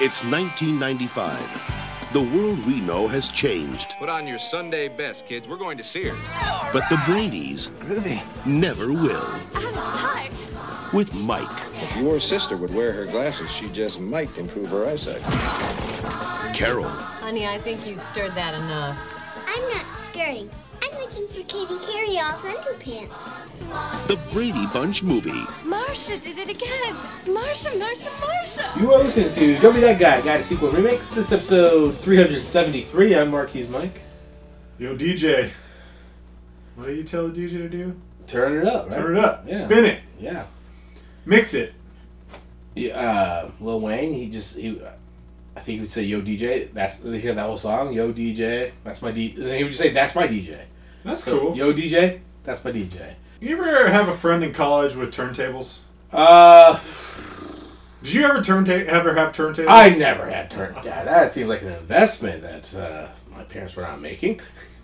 It's 1995. The world we know has changed, Put on your Sunday best, kids. We're going to Sears. but the Brady's never will. Out of sight. With Mike, If your sister would wear her glasses, she just might improve her eyesight. Carol, Honey, I think you've stirred that enough. Looking for Katie Carryall's underpants. the Brady Bunch movie. Marsha did it again. Marsha, Marsha, Marsha. You are listening to Don't Be That Guy, Guy to Sequel Remix. This is episode 373. I'm Marquise Mike. Yo, DJ. What do you tell the DJ to do? Turn it up, right? Turn it up. Yeah. Spin it. Yeah. Mix it. Yeah, uh, Lil Wayne, he just, he, I think he would say, Yo DJ. That's, you hear that whole song? Yo DJ. That's my D. And then he would just say, That's my DJ. That's So, cool. Yo DJ. That's my DJ. You ever have a friend in college with turntables? Uh, Did you ever turn ever have turntables? I never had turn. God, that seems like an investment that uh, my parents were not making.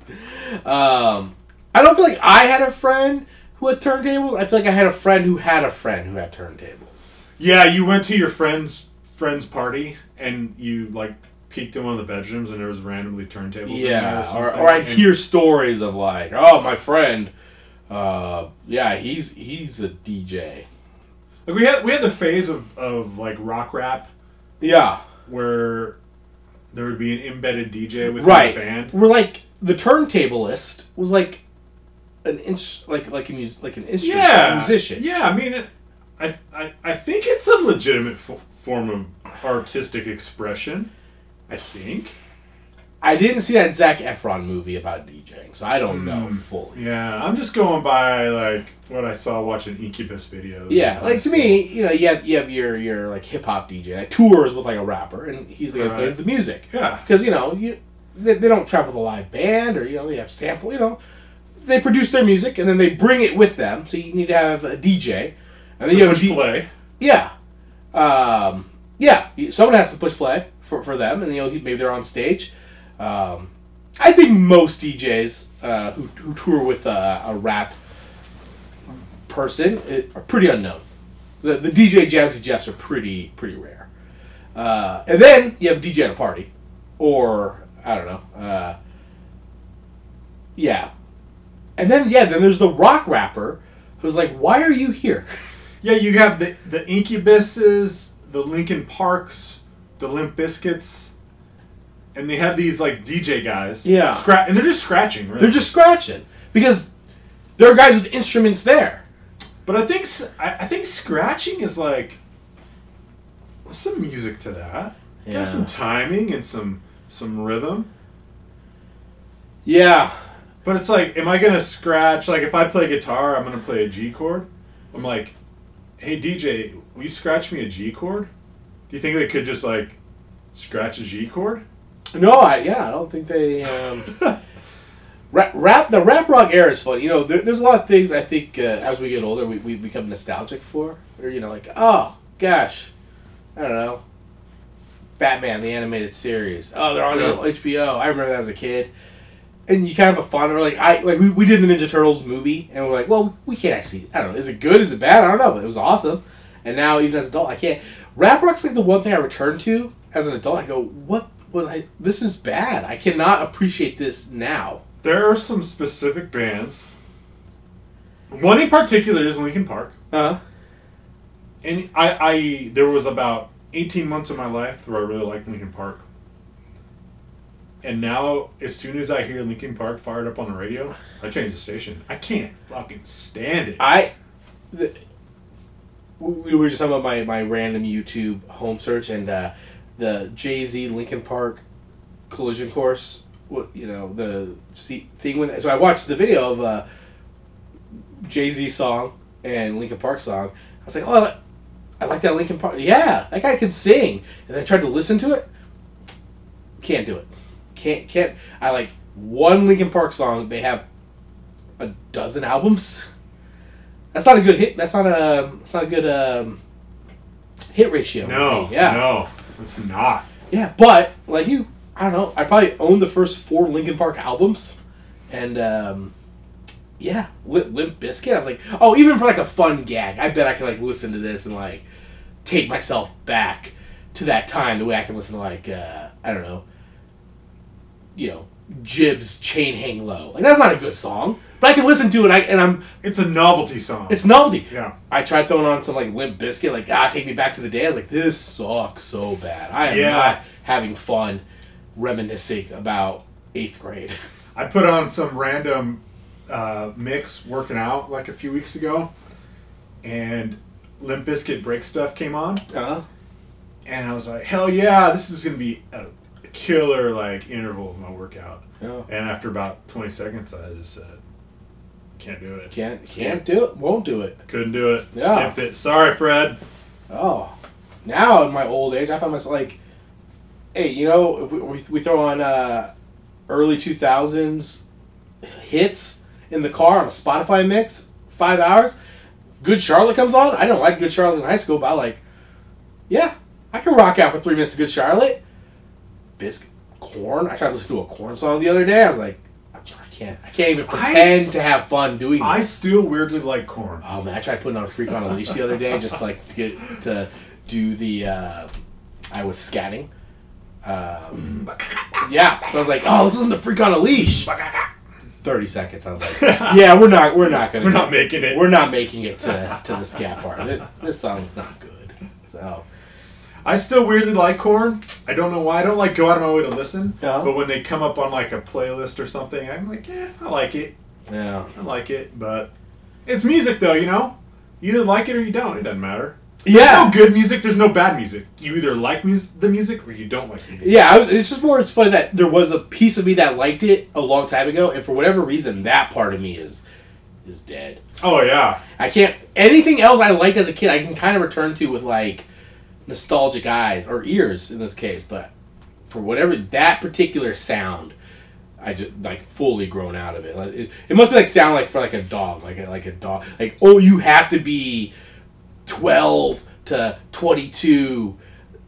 um, I don't feel like I had a friend who had turntables. I feel like I had a friend who had a friend who had turntables. Yeah, you went to your friend's friend's party and you like peeked in one of the bedrooms and there was randomly turntables. Yeah, or, something, or I'd and- hear stories of like, oh, my friend, uh, yeah, he's he's a DJ. Like we had we had the phase of, of like rock rap Yeah, where there would be an embedded DJ with right. the band. We're like the turntablist was like an inch, like like a mus- like an instrument, Yeah, musician. Yeah, I mean, it, I, I I think it's a legitimate fo- form of artistic expression. I think. I didn't see that Zac Efron movie about DJing, so I don't know Hmm. fully. Yeah, I'm just going by like what I saw watching Incubus videos. Yeah, like to me, you know, you have you have your your like hip hop DJ that tours with like a rapper, and he's the guy who plays the music. Yeah. because you know you they, they don't travel with a live band or you know they have sample. You know, they produce their music and then they bring it with them. So you need to have a DJ, and then you have a Push D- play. Yeah. Um, yeah. Someone has to push play for, for them, and you know maybe they're on stage. Um, I think most DJs uh, who, who tour with a, a rap person uh, are pretty unknown. The, the DJ Jazzy Jeffs are pretty pretty rare. Uh, and then you have DJ at a party, or I don't know. Uh, yeah. And then yeah, then there's the rock rapper who's like, "Why are you here?" Yeah, you have the the Incubuses, the Linkin Parks, the Limp Bizkits, and they have these like DJ guys. Yeah. scra- and they're just scratching. Really. They're just scratching because there are guys with instruments there. But I think I, think scratching is like some music to that. Yeah. Some timing and some some rhythm. Yeah, But it's like, am I gonna scratch? Like, if I play guitar, I'm gonna play a G chord. I'm like, hey DJ, will you scratch me a G chord? Do you think they could just like scratch a G chord? no, I yeah, I don't think they. Um, rap, rap, the rap rock era is fun. You know, there, there's a lot of things I think uh, as we get older we, we become nostalgic for, or you know, like oh gosh, I don't know, Batman the animated series. Oh, they're on Yeah. HBO. I remember that as a kid. And you kind of have a fun, or like I like we, we did the Ninja Turtles movie, and we're like, well, we can't actually. I don't know, is it good? Is it bad? I don't know, but it was awesome. And now, even as an adult, I can't. Rap rock's like the one thing I return to as an adult. I go, what was I? This is bad. I cannot appreciate this now. There are some specific bands. One in particular is Linkin Park, Uh and I, I there was about 18 months of my life where I really liked Linkin Park. And now, as soon as I hear Linkin Park fired up on the radio, I change the station. I can't fucking stand it. I. The, we were just talking about my, my random YouTube home search and uh, the Jay Z Linkin Park collision course. What you know the thing when so I watched the video of uh, Jay Z song and Linkin Park song. I was like, oh, I like, I like that Linkin Park. Yeah, that guy can sing. And I tried to listen to it. Can't do it. Can't can't. I like one Linkin Park song. They have a dozen albums. That's not a good hit. That's not a. That's not a good um, hit ratio. No, Yeah. no, it's not. Yeah, but like you, I don't know. I probably owned the first four Linkin Park albums, and um, yeah, Limp, Limp Bizkit. I was like, oh, even for like a fun gag, I bet I could like listen to this and like take myself back to that time the way I can listen to like uh, I don't know, you know, Jibbs Chain Hang Low. Like that's not a good song, but I can listen to it. And, I, and I'm It's a novelty song. it's novelty. yeah. I tried throwing on some like Limp Bizkit, like ah, take me back to the day. I was like, this sucks so bad. I am Yeah. not having fun reminiscing about eighth grade. I put on some random uh, mix working out like a few weeks ago, and Limp Bizkit Break Stuff came on, Uh-huh. and I was like, hell yeah, this is gonna be a killer like interval of my workout. Yeah. And after about twenty seconds, I just said, can't do it. Can't can't do it. Won't do it. Couldn't do it. Yeah. Skipped it. Sorry, Fred. Oh, now in my old age, I find myself like, hey, you know, if we, we, we throw on uh, early two thousands hits in the car on a Spotify mix, five hours. Good Charlotte comes on. I didn't like Good Charlotte in high school, but I like, yeah, I can rock out for three minutes to Good Charlotte. Bizkit, Korn. I tried to listen to a Korn song the other day. I was like, can't, I can't even pretend s- to have fun doing this. I still weirdly like Korn. Oh man, I tried putting on a Freak on a Leash the other day just to, like to get to do the. Uh, I was scatting. Um, yeah, so I was like, "Oh, this isn't a Freak on a Leash." Thirty seconds. I was like, "Yeah, we're not. We're not gonna. We're not making it. We're not making it to to the scat part. This, this song's not good." So I still weirdly like Korn. I don't know why. I don't like go out of my way to listen. No? But when they come up on like a playlist or something, I'm like, yeah, I like it. yeah, I like it. But it's music though, you know. You either like it or you don't. It doesn't matter. yeah. There's no good music. There's no bad music. You either like mus- the music or you don't like the music. Yeah, I was, it's just more. It's funny that there was a piece of me that liked it a long time ago, and for whatever reason, that part of me is is dead. Oh yeah. I can't. Anything else I liked as a kid, I can kind of return to with like nostalgic eyes or ears in this case. But for whatever that particular sound, I just like fully grown out of it. Like, it, it must be like sound like for like a dog, like a, like a dog. Like oh, you have to be twelve to twenty two,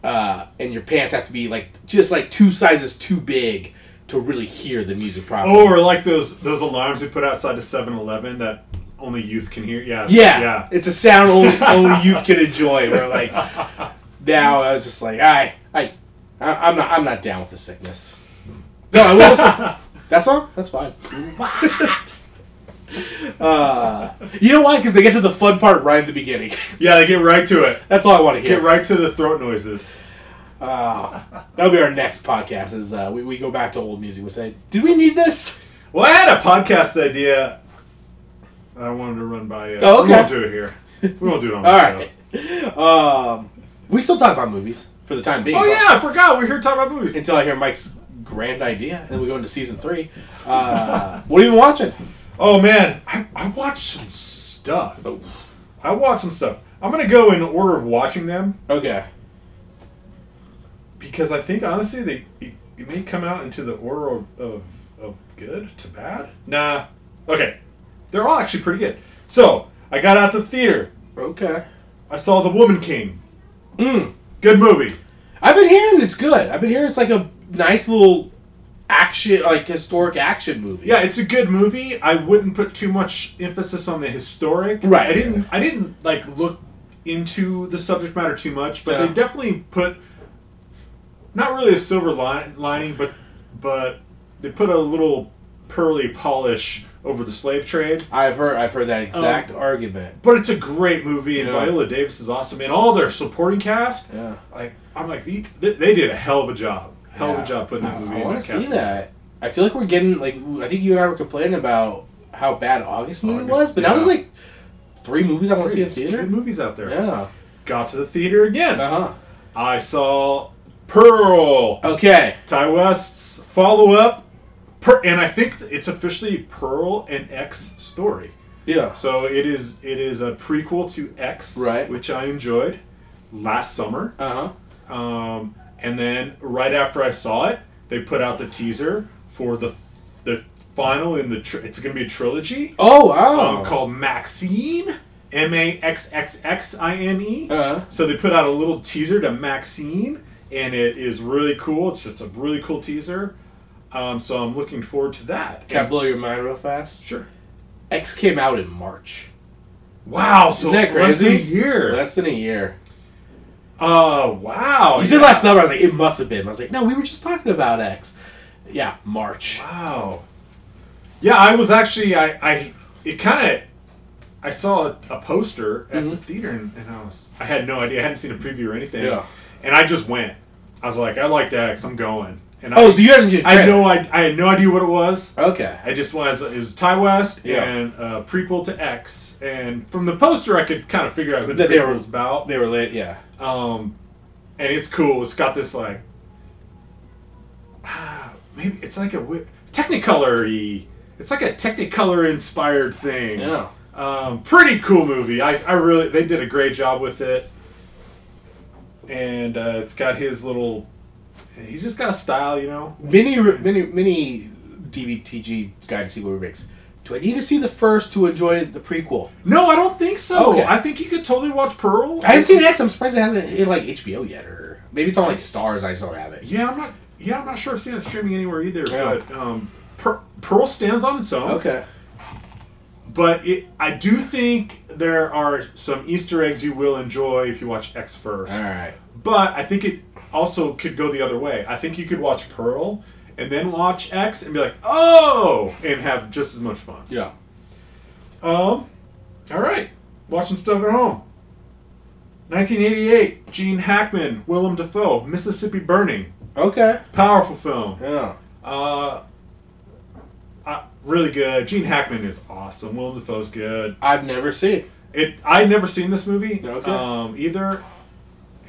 uh, and your pants have to be like just like two sizes too big to really hear the music properly. Oh, or like those those alarms we put outside the 7-Eleven that only youth can hear. Yeah. Yeah, Yeah. It's a sound only only youth can enjoy. Where like now I was just like I I I- I'm not I'm not down with the sickness. No, I will. listen- that song that's fine. uh, you know why? Because they get to the fun part right at the beginning. Yeah. They get right to it. That's all I want to hear. Get right to the throat noises. Uh, that'll be our next podcast. Is uh, we, we go back to old music. We say, did we need this? Well, I had a podcast idea. I wanted to run by you. Oh, We won't do it here. We won't do it on the All show. right. Um, we still talk about movies for the time being. Oh yeah, I forgot. We're here to talk about movies. until I hear Mike's grand idea, and then we go into season three. Uh, what have you been watching? Oh man, I, I watched some stuff. Oh. I watched some stuff. I'm gonna go in order of watching them Okay. because I think honestly they it, it may come out into the order of, of of good to bad. Nah. Okay. They're all actually pretty good. So I got out the theater. Okay. I saw The Woman King. Mm. Good movie. I've been hearing it's good. I've been hearing it's like a nice little action, like historic action movie. Yeah, it's a good movie. I wouldn't put too much emphasis on the historic. Right. I didn't. I didn't like look into the subject matter too much, but Yeah. they definitely put not really a silver line, lining, but but they put a little pearly polish over the slave trade. I've heard. I've heard that exact Um, argument. But it's a great movie, and Yeah. Viola Davis is awesome, and all their supporting cast. Yeah. Like I'm like they, they did a hell of a job. Hell of a job putting that movie I want to see that. I feel like we're getting like I think you and I were complaining about how bad August movie August, was, but now there's like three movies I want to see in theater. Good movies out there. Yeah. Got to the theater again. Uh huh. I saw Pearl. Okay. Ti West's follow up, per- and I think it's officially Pearl and X story. Yeah. So it is it is a prequel to X, Right. Which I enjoyed last summer, Uh huh. um, and then right after I saw it, they put out the teaser for the the final in the tr- it's going to be a trilogy Oh wow. um, called Maxine, M A X X X I N E. Uh, huh. So they put out a little teaser to Maxine, and it is really cool. It's just a really cool teaser. Um, so I'm looking forward to that. can I blow your mind real fast? Sure. X came out in March. Wow. So less than a year. Less than a year. Oh wow! You said last summer. I was like, it must have been. I was like, no, we were just talking about X. Yeah, March. Wow. Yeah, I was actually I I it kind of I saw a, a poster at the theater and, and I was I had no idea I hadn't seen a preview or anything. Yeah. And I just went. I was like, I liked X. I'm going. And Oh, I, so you haven't seen I had trailer. no I, I had no idea what it was. Okay. I just was it was Ti West Yeah. and a prequel to X, and from the poster I could kind of figure out who the That they were- was about. They were late. Yeah. Um, and it's cool. It's got this like, maybe it's like a wi- Technicolor-y. It's like a Technicolor inspired thing. Yeah. Um, pretty cool movie. I, I really they did a great job with it. And uh, it's got his little. He's just got a style, you know. Mini, mini, mini DBTG guide to see what remakes. Do I need to see the first to enjoy the prequel? No, I don't think so. Okay. I think you could totally watch Pearl. I haven't seen X. I'm surprised it hasn't hit like HBO yet, or maybe it's on like Starz. I just don't have it. Yeah, I'm not. Yeah, I'm not sure I've seen it streaming anywhere either. Yeah. But um, Per- Pearl stands on its own. Okay. But it, I do think there are some Easter eggs you will enjoy if you watch X first. All right. But I think it also could go the other way. I think you could watch Pearl and then watch X and be like, oh, and have just as much fun. Yeah. Um, all right, watching stuff at home. 1988, Gene Hackman, Willem Dafoe, Mississippi Burning, Okay. powerful film. Yeah. Uh, uh, really good. Gene Hackman is awesome. Willem Dafoe's good. I've never seen. It. I'd never seen this movie Okay. um, either,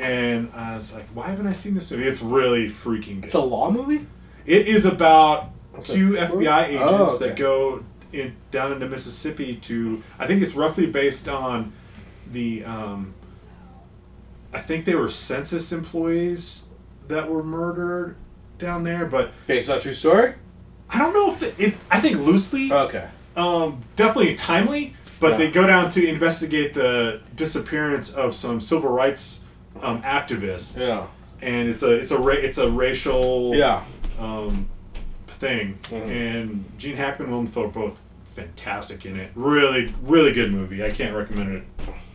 and I was like, why haven't I seen this movie? It's really freaking good. It's a law movie. It is about What's two? FBI agents Oh, okay. that go in down into Mississippi to. I think it's roughly based on the. Um, I think they were census employees that were murdered down there, but Based on true story. I don't know if it. it I think loosely, Okay. um, definitely timely, but Yeah. they go down to investigate the disappearance of some civil rights um, activists. Yeah. and it's a it's a ra- it's a racial Yeah. um, thing. Mhm. And Gene Hackman and Willem Dafoe are both fantastic in it. Really, really good movie. I can't recommend it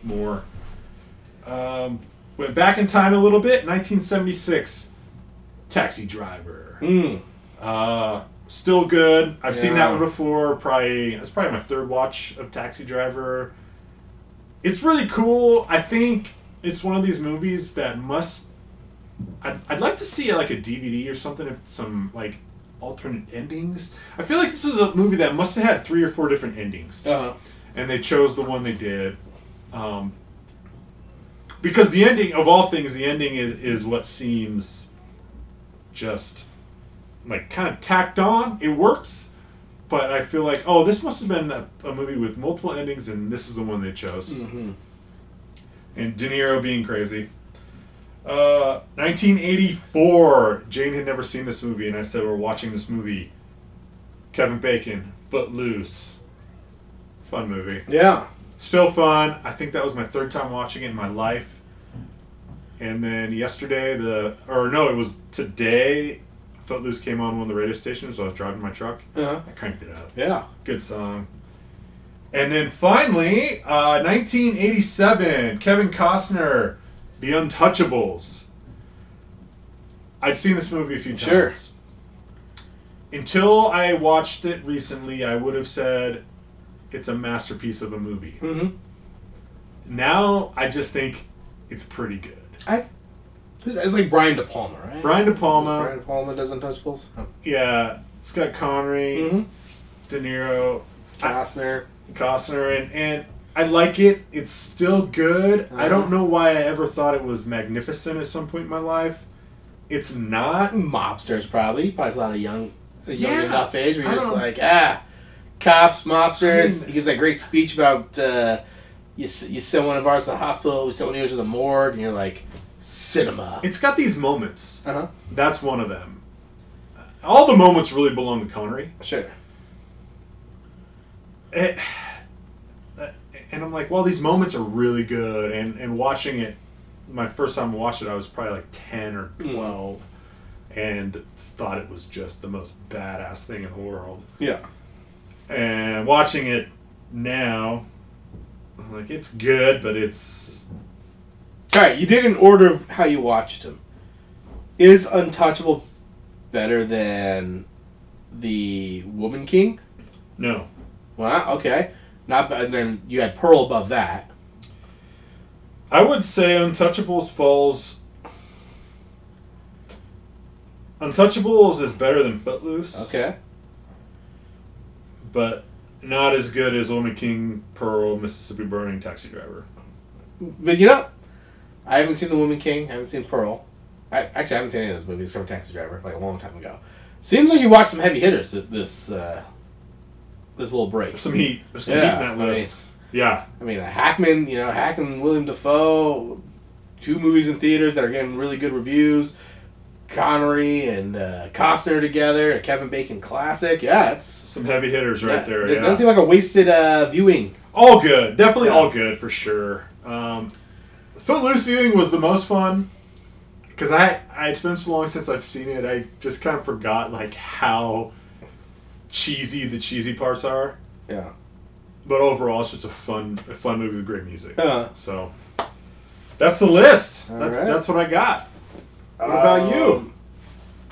more. Um, went back in time a little bit. 1976, Taxi Driver. Hmm. Uh, still good. I've seen that one before. Probably that's probably my third watch of Taxi Driver. It's really cool. I think it's one of these movies that must. I'd, I'd like to see like a DVD or something if some like alternate endings. I feel like this was a movie that must have had three or four different endings Uh, and they chose the one they did. Um, because the ending, of all things, the ending is, is what seems just like kind of tacked on. It works, but I feel like, oh, this must have been a, a movie with multiple endings, and this is the one they chose. mhm. And De Niro being crazy. Uh, 1984. Jane had never seen this movie, and I said we're watching this movie. Kevin Bacon, Footloose. Fun movie. Yeah. Still fun. I think that was my third time watching it in my life. And then yesterday, the or no, it was today. Footloose came on one of the radio stations. while I was driving my truck. Uh, I cranked it up. yeah. Good song. And then finally, uh, 1987, Kevin Costner, The Untouchables. I've seen this movie a few times. Sure. Until I watched it recently, I would have said it's a masterpiece of a movie. Mm-hmm. Now I just think it's pretty good. I. It's it's like Brian De Palma, right? Brian De Palma, Brian De Palma does Untouchables. Oh. yeah, Scott Connery, Mm-hmm. De Niro, Costner. Costner, and, and I like it. It's still good. I Uh-huh. don't know why I ever thought it was magnificent at some point in my life. It's not. Mobsters probably. Probably a lot of young, young Yeah. enough age where you're just like, ah, cops, mobsters. I mean- he gives that great speech about uh, you. You send one of ours to the hospital. We send one of yours to the morgue, and you're like, cinema. It's got these moments. Uh huh. That's one of them. All the moments really belong to Connery. Sure. It, and I'm like, well, these moments are really good. And, and watching it, my first time I watched it, I was probably like 10 or hmm. 12 and thought it was just the most badass thing in the world. Yeah. And watching it now, I'm like, it's good, but it's All right, you did in order of how you watched them. Is Untouchable better than the Woman King? No. Well, okay. Not bad. Then you had Pearl above that. I would say Untouchables falls. Untouchables is better than Footloose, Okay. but not as good as Woman King, Pearl, Mississippi Burning, Taxi Driver. But you know, I haven't seen The Woman King. I haven't seen Pearl. I actually I haven't seen any of those movies except for Taxi Driver, like a long time ago. Seems like you watched some heavy hitters th- this uh, this little break. There's some heat. There's some Yeah, heat in that I mean- list. yeah. I mean, Hackman, you know, Hackman, William Dafoe, two movies in theaters that are getting really good reviews. Connery and uh, Costner together, a Kevin Bacon classic. Yeah, it's Some heavy hitters right there. It Yeah. doesn't seem like a wasted uh, viewing. all good. Definitely Yeah. all good for sure. Um, Footloose viewing was the most fun because I, I it's been so long since I've seen it. I just kind of forgot like how cheesy the cheesy parts are. Yeah. But overall, it's just a fun a fun movie with great music. Uh. So that's the list. All That's right. that's what I got. What about you? Um,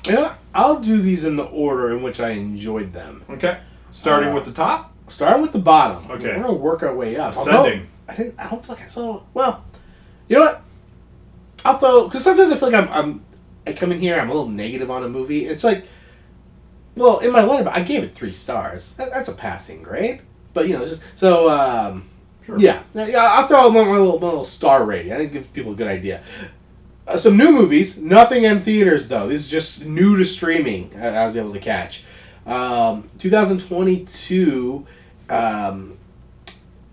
Yeah, I'll do these in the order in which I enjoyed them. Okay, starting uh, with the top. Starting with the bottom. Okay. We're gonna work our way up. Ascending. Although, I didn't. I don't feel like I saw. Well, you know what? I'll throw because sometimes I feel like I'm. I'm. I come in here. I'm a little negative on a movie. It's like, well, in my letter, I gave it three stars. That, that's a passing grade. But you know, just so. Um, Sure. Yeah, yeah. I'll throw my, my little my little star rating. I think give people a good idea. Uh, some new movies, nothing in theaters though. This is just new to streaming. I, I was able to catch. Um, 2022. Um,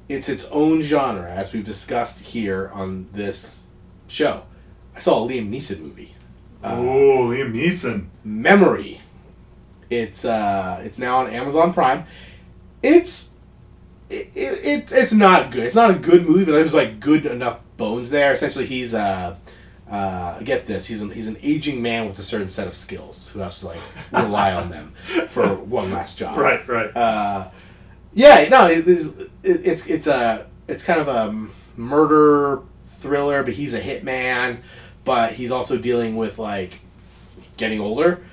it's its own genre, as we've discussed here on this show. I saw a Liam Neeson movie, oh, Liam Neeson. Memory. It's uh, it's now on Amazon Prime. It's it, it, it's not good. It's not a good movie, but there's like good enough bones there. Essentially, he's uh, uh, get this. He's an he's an aging man with a certain set of skills who has to like rely on them for one last job. Right, right. Uh, yeah, no, it, it's it's it's a it's kind of a murder thriller, but he's a hitman, but he's also dealing with like getting older,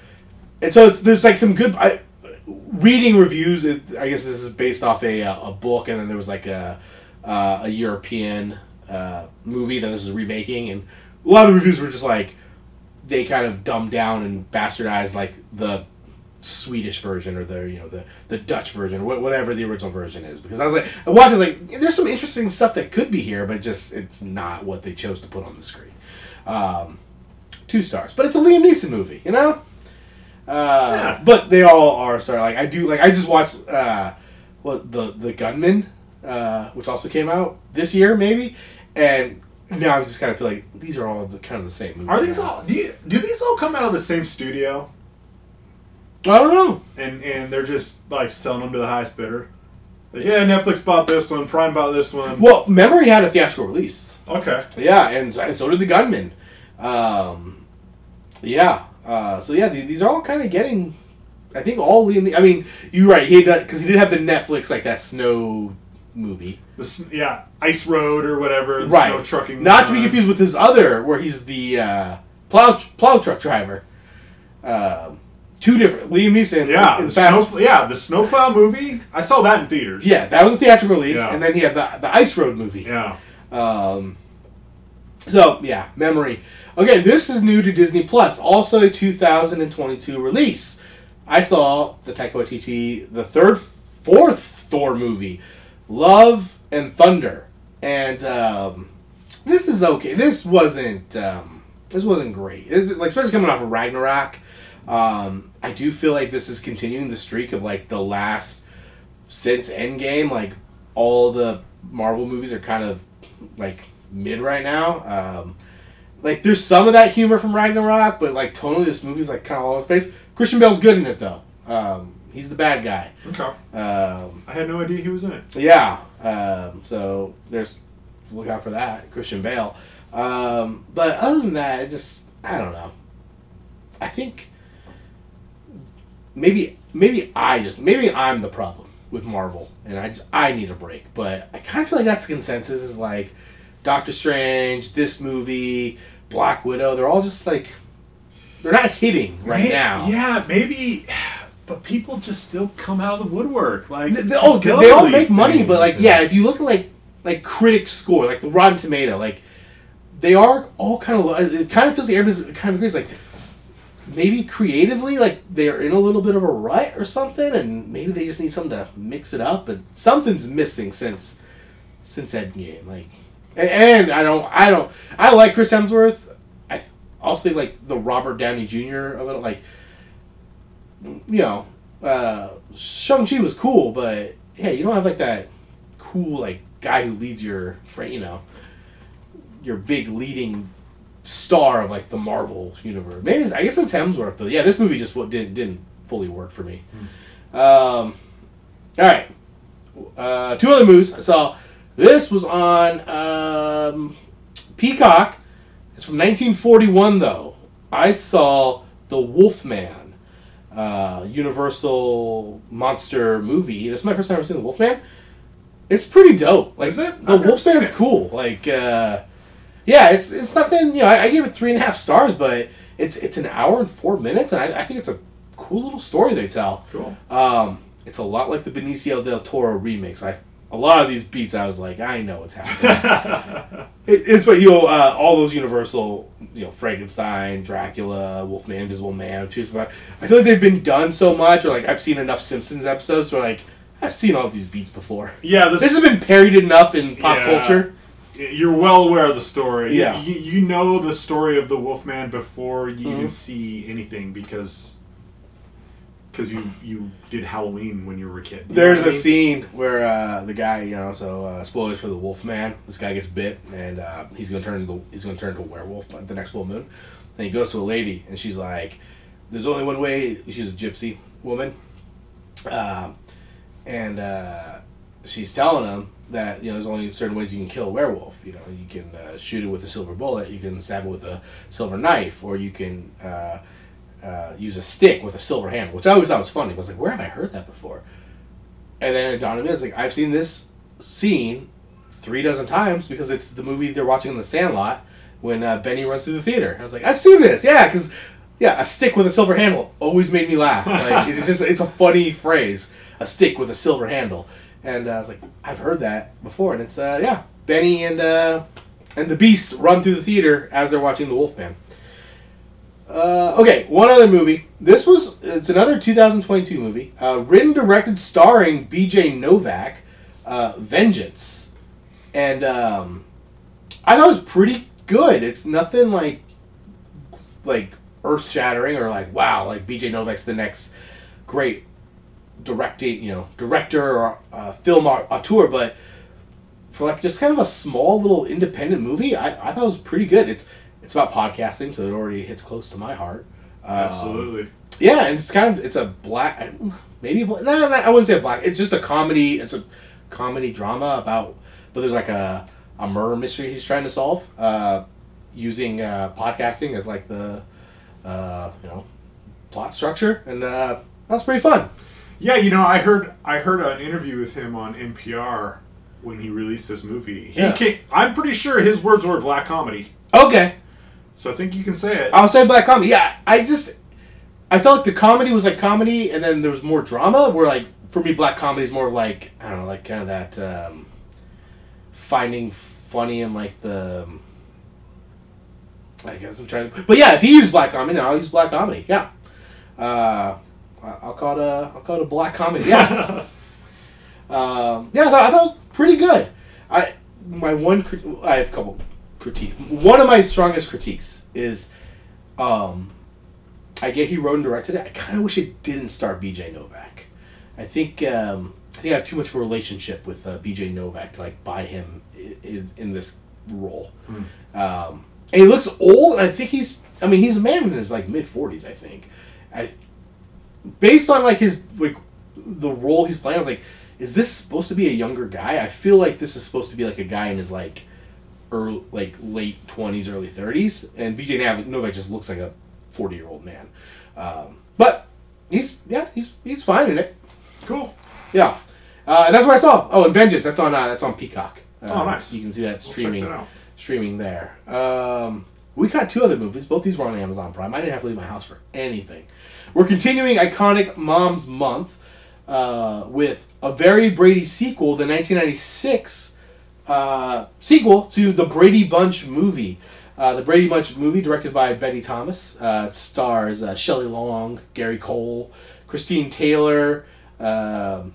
and so there's like some good. I, reading reviews, it, I guess this is based off a uh, a book, and then there was like a uh, a European uh, movie that this is remaking, and a lot of the reviews were just like they kind of dumbed down and bastardized like the Swedish version or the you know the the Dutch version, or whatever the original version is. Because I was like, I watched, I was like, there's some interesting stuff that could be here, but just it's not what they chose to put on the screen. Um, two stars, but it's a Liam Neeson movie, you know. Uh, Yeah. But they all are sorry. Like I do like I just watched uh, what the the Gunman, uh, which also came out this year maybe, and now I just kind of feel like these are all the kind of the same movies. Are these now. all? Do, you, do these all come out of the same studio? I don't know. and and they're just like selling them to the highest bidder. Like, yeah, Netflix bought this one, Prime bought this one. Well, Memory had a theatrical release. Okay, Yeah, and, and so did the Gunman. Um, yeah. Uh, so yeah, these are all kind of getting. I think all Liam. I mean, you're right. He because he did have the Netflix like that snow movie. the, yeah, Ice Road or whatever. The right. Snow trucking. Not to be confused with his other, where he's the uh, plow plow truck driver. Um, two different Liam Neeson. Yeah, in the Fast- snow, yeah, the Snowplow movie. I saw that in theaters. Yeah, that was a theatrical release, Yeah. and then he had the the Ice Road movie. yeah. Um, so yeah, memory. Okay, this is new to Disney Plus. Also a 2022 release. I saw the Taika Waititi, the third, fourth Thor movie, Love and Thunder, and um, this is okay. This wasn't. Um, this wasn't great. It's, like especially coming off of Ragnarok. Um, I do feel like this is continuing the streak of like the last since Endgame. Like all the Marvel movies are kind of like mid right now. Um, like there's some of that humor from Ragnarok, but like totally this movie's like kind of all over the place. Christian Bale's good in it though. Um, he's the bad guy. Okay. Um, I had no idea he was in it. yeah. Um, so there's look out for that, Christian Bale. Um, but other than that, it just I don't know. I think maybe maybe I just maybe I'm the problem with Marvel, and I just I need a break. But I kind of feel like that's the consensus is like Doctor Strange, this movie, Black Widow, they're all just like they're not hitting right now. Yeah, maybe. But people just still come out of the woodwork. Like, Th- oh, th- oh, go they all make money, but like, yeah, if you look at like like critic score, like the Rotten Tomato, like they are all kind of. It kind of feels like everybody's kind of agrees, like maybe creatively, like they're in a little bit of a rut or something, and maybe they just need something to mix it up. But something's missing since since Endgame, like, and, I don't, I don't, I like Chris Hemsworth. I also like the Robert Downey Jr. of it, like you know, uh, Shang Chi was cool, but hey, you don't have like that cool like guy who leads your, you know, your big leading star of like the Marvel universe. Maybe it's, I guess it's Hemsworth, but yeah, this movie just didn't didn't fully work for me. Um, all right, uh, two other movies I saw. This was on um, Peacock. It's from 1941 though. I saw The Wolfman uh, Universal monster movie. This is my first time ever seeing the Wolfman. It's pretty dope. Like Is it? the Wolfman's cool. Like uh, yeah, it's it's nothing. You know, I, I gave it three and a half stars, but it's it's an hour and four minutes, and I, I think it's a cool little story they tell. Cool. Um, it's a lot like the Benicio del Toro remix. I a lot of these beats, I was like, I know what's happening. it, it's what you know, uh, all those Universal, you know, Frankenstein, Dracula, Wolfman, Invisible Man. I feel like they've been done so much, or like I've seen enough Simpsons episodes where like I've seen all these beats before. Yeah, this, This has been parodied enough in pop Yeah. culture. you're well aware of the story. Yeah. You, you know the story of the Wolfman before you Mhm. even see anything because because you you did Halloween when you were a kid. You There's what I a mean? scene where uh, the guy, you know, so uh, spoilers for the Wolfman. This guy gets bit, and uh, he's gonna turn into he's gonna turn into a werewolf by the next full moon. Then he goes to a lady, and she's like, "There's only one way." She's a gypsy woman, um, and uh, she's telling him that you know there's only certain ways you can kill a werewolf. You know, you can uh, shoot it with a silver bullet, you can stab it with a silver knife, or you can. Uh, use a stick with a silver handle, which I always thought was funny. I was like, where have I heard that before? And then it dawned on me, I was like, I've seen this scene three dozen times because it's the movie they're watching in the Sandlot when uh, Benny runs through the theater. I was like, I've seen this, yeah, because yeah, a stick with a silver handle always made me laugh. Like it's just it's a funny phrase, a stick with a silver handle, and uh, I was like, I've heard that before, and it's uh, yeah, Benny and uh, and the Beast run through the theater as they're watching the Wolfman. Uh, okay, one other movie. This was it's another 2022 movie, uh, written, directed, starring B.J. Novak, uh, Vengeance, and um, I thought it was pretty good. It's nothing like like earth shattering or like wow, like B.J. Novak's the next great directing, you know, director or uh, film au- auteur, but for like just kind of a small little independent movie, I, I thought it was pretty good. It's it's about podcasting, so it already hits close to my heart. Um, Absolutely. yeah, and it's kind of it's a black, maybe black. No, no, I wouldn't say black. It's just a comedy. It's a comedy drama about, but there's like a a murder mystery he's trying to solve, uh, using uh, podcasting as like the, uh, you know, plot structure, and uh, that's pretty fun. Yeah, you know, I heard I heard an interview with him on NPR when he released this movie. He Yeah. came, I'm pretty sure his words were black comedy. Okay, So I think you can say it. I'll say black comedy. Yeah, I just I felt like the comedy was like comedy, and then there was more drama. Where like for me, black comedy is more of like I don't know, like kind of that um, finding funny and like the. um, I guess I'm trying to, but yeah, if he used black comedy, then I'll use black comedy. Yeah, uh, I'll call it a I'll call it a black comedy. Yeah, um, yeah, I thought, I thought it was pretty good. I my one I have a couple critiques. One of my strongest critiques is, um, I get he wrote and directed it. I kind of wish it didn't star B.J. Novak. I think um, I think I have too much of a relationship with uh, B.J. Novak to like buy him in, in this role. Um, and he looks old, and I think he's. I mean, he's a man in his like mid forties. I think. I based on like his like the role he's playing, I was like, is this supposed to be a younger guy? I feel like this is supposed to be like a guy in his like early, like late twenties, early thirties, and BJ Novak just looks like a forty year old man. Um, but he's yeah, he's he's fine in it. Cool. Yeah, uh, and that's what I saw. Oh, and Vengeance. That's on uh, that's on Peacock. Uh, nice. You can see that streaming that out. streaming there. Um, we got two other movies. Both these were on Amazon Prime. I didn't have to leave my house for anything. We're continuing iconic Mom's Month uh, with a very Brady sequel, the 1996 uh, sequel to the Brady Bunch movie. Uh, the Brady Bunch movie, directed by Betty Thomas, uh, it stars uh, Shelley Long, Gary Cole, Christine Taylor. Um,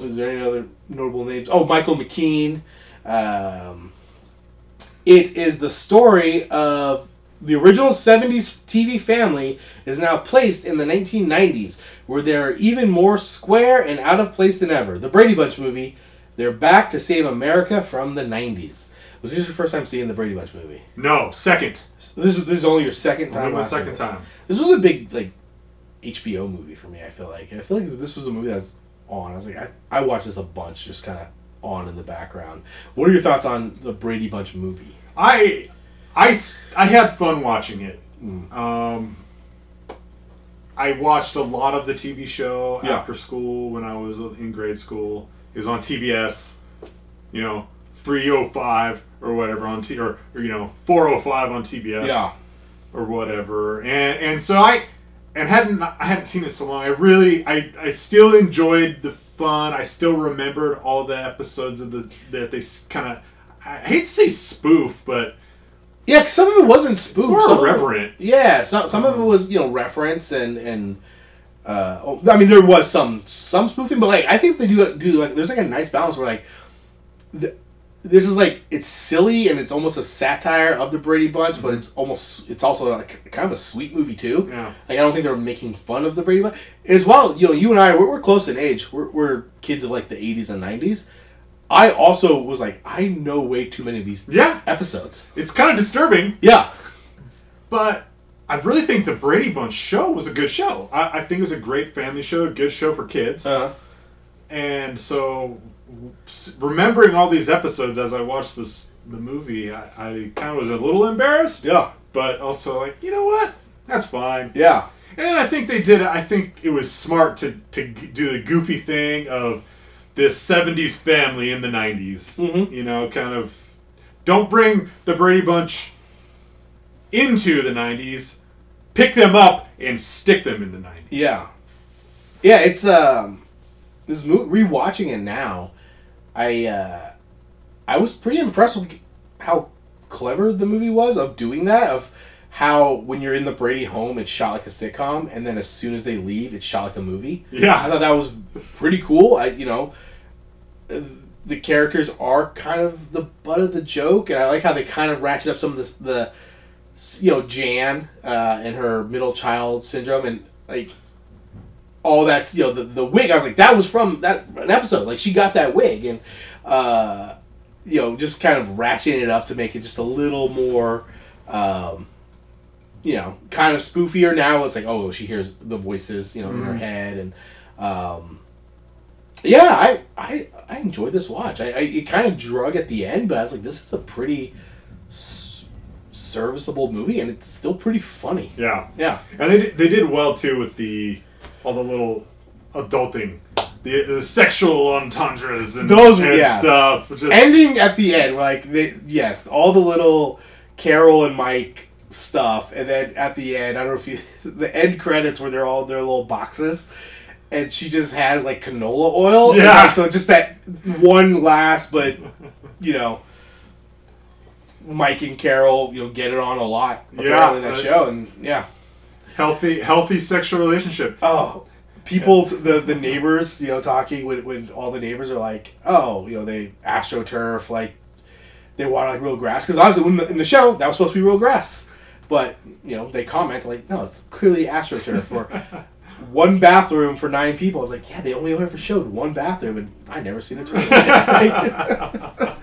is there any other notable names? Oh, Michael McKean. Um, it is the story of the original 70s TV family is now placed in the 1990s, where they're even more square and out of place than ever. The Brady Bunch movie, they're back to save America from the 90s. Was this your first time seeing the Brady Bunch movie? No, second. This is this is only your second time. Only my second this. time. This was a big like HBO movie for me. I feel like I feel like this was a movie that's on. I was like I, I watched this a bunch, just kind of on in the background. What are your thoughts on the Brady Bunch movie? I I I had fun watching it. Mm. Um, I watched a lot of the TV show Yeah. after school when I was in grade school. It was on TBS, you know, 305 or whatever on T or, or you know 405 on TBS. or whatever. And and so I and hadn't I hadn't seen it so long. I really I I still enjoyed the fun. I still remembered all the episodes of the that they kind of I hate to say spoof, but Yeah, 'cause some of it wasn't spoof. it's more some of it- irreverent. yeah, some some of it mm-hmm. was you know reference and and. Uh, oh, I mean, there was some some spoofing, but like I think they do do like there's like a nice balance where like th- this is like it's silly and it's almost a satire of the Brady Bunch, but it's almost it's also like kind of a sweet movie too. Yeah. Like I don't think they're making fun of the Brady Bunch. And as well, you know, you and I we're, we're close in age. We're, we're kids of like the '80s and '90s. I also was like, I know way too many of these Yeah. episodes. It's kind of disturbing, Yeah, but I really think the Brady Bunch show was a good show. I, I think it was a great family show, a good show for kids. uh, and so remembering all these episodes as I watched this the movie, I, I kind of was a little embarrassed. yeah, but also like you know what that's fine yeah. and i think they did it i think it was smart to, to do the goofy thing of this 70s family in the 90s Mhm. you know kind of don't bring the brady bunch into the 90s pick them up and stick them in the 90s Yeah, yeah. It's um, this movie. Rewatching it now, I uh, I was pretty impressed with how clever the movie was of doing that. Of how when you're in the Brady home, it's shot like a sitcom, and then as soon as they leave, it's shot like a movie. Yeah. I thought that was pretty cool. I you know, the characters are kind of the butt of the joke, and I like how they kind of ratchet up some of the the you know Jan uh, and her middle child syndrome, and like all that you know the the wig. I was like that was from that an episode. Like she got that wig, and uh, you know just kind of ratcheting it up to make it just a little more. Um, you know, kind of spoofier now. It's like, oh, she hears the voices, you know, in her head, and um, yeah, I, I I enjoyed this watch. I, I it kind of drug at the end, but I was like, this is a pretty serviceable movie, and it's still pretty funny. yeah Yeah, and they, did- they did well too with the all the little adulting the, the sexual entendres and, Those- and yeah. stuff just ending at the end, like they, yes, all the little Carol and Mike stuff, and then at the end, I don't know if you the end credits where they're all their little boxes. And she just has like canola oil. Yeah. so just that one last, but you know, Mike and Carol, you know, get it on a lot. Yeah, that uh, show, and yeah. healthy healthy sexual relationship Oh, people, t- the the neighbors, you know, talking when, when all the neighbors are like, oh, you know, they astroturf, like they want like real grass because obviously when the, in the show that was supposed to be real grass, but you know they comment like, no, it's clearly astroturf or one bathroom for nine people. I was like, yeah, they only ever showed one bathroom, and I never seen a toilet.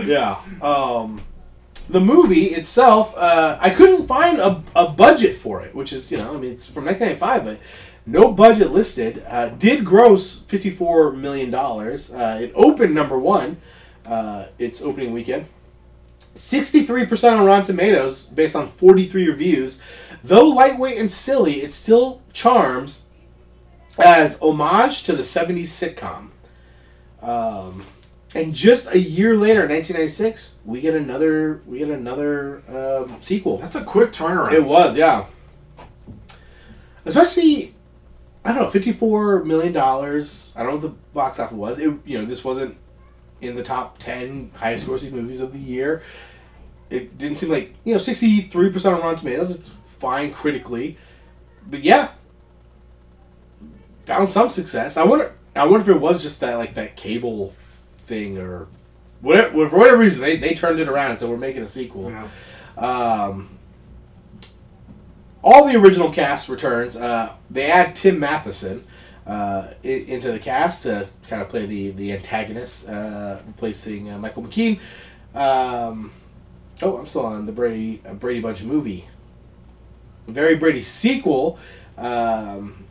yeah. Um, the movie itself, uh, I couldn't find a, a budget for it, which is, you know, I mean, it's from 1995, but no budget listed. Uh, did gross $54 million. Uh, it opened number one uh, its opening weekend. 63% on Rotten Tomatoes based on 43 reviews. Though lightweight and silly, it still charms as homage to the 70s sitcom. Um, and just a year later, 1996, we get another we get another um, sequel. That's a quick turnaround. It was, yeah. Especially, I don't know, fifty-four million dollars. I don't know what the box office was. It, you know, this wasn't in the top ten highest grossing movies of the year. It didn't seem like you know sixty-three percent on Rotten Tomatoes. It's fine critically, but yeah, found some success. I wonder. I wonder if it was just that like that cable thing or whatever. For whatever reason, they, they turned it around and said we're making a sequel. Yeah. Um, all the original cast returns. Uh, they add Tim Matheson uh, into the cast to kind of play the the antagonist, uh, replacing uh, Michael McKean. Um, oh, I'm still on the Brady uh, Brady Bunch movie. Very Brady sequel. Um,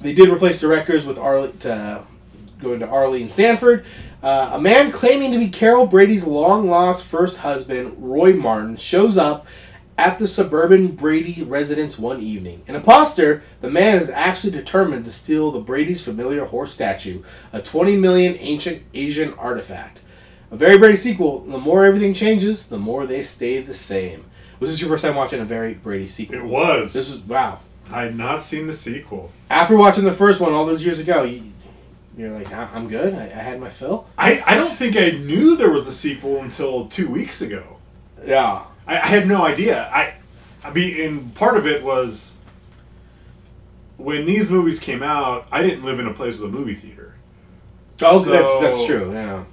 they did replace directors with Arle to going to Arlene Sanford. Uh, a man claiming to be Carol Brady's long lost first husband, Roy Martin, shows up at the suburban Brady residence one evening. An imposter, the man is actually determined to steal the Brady's familiar horse statue, a 20 million ancient Asian artifact. A very Brady sequel, the more everything changes, the more they stay the same. Was this your first time watching a very Brady sequel? It was. This is wow. I had not seen the sequel. After watching the first one all those years ago, you, you're like, "I- I'm good. I, I had my fill. I, I don't think I knew there was a sequel until two weeks ago. Yeah. I, I had no idea. I, I mean, and part of it was when these movies came out. I didn't live in a place with a movie theater. Oh, So- that's that's true. Yeah.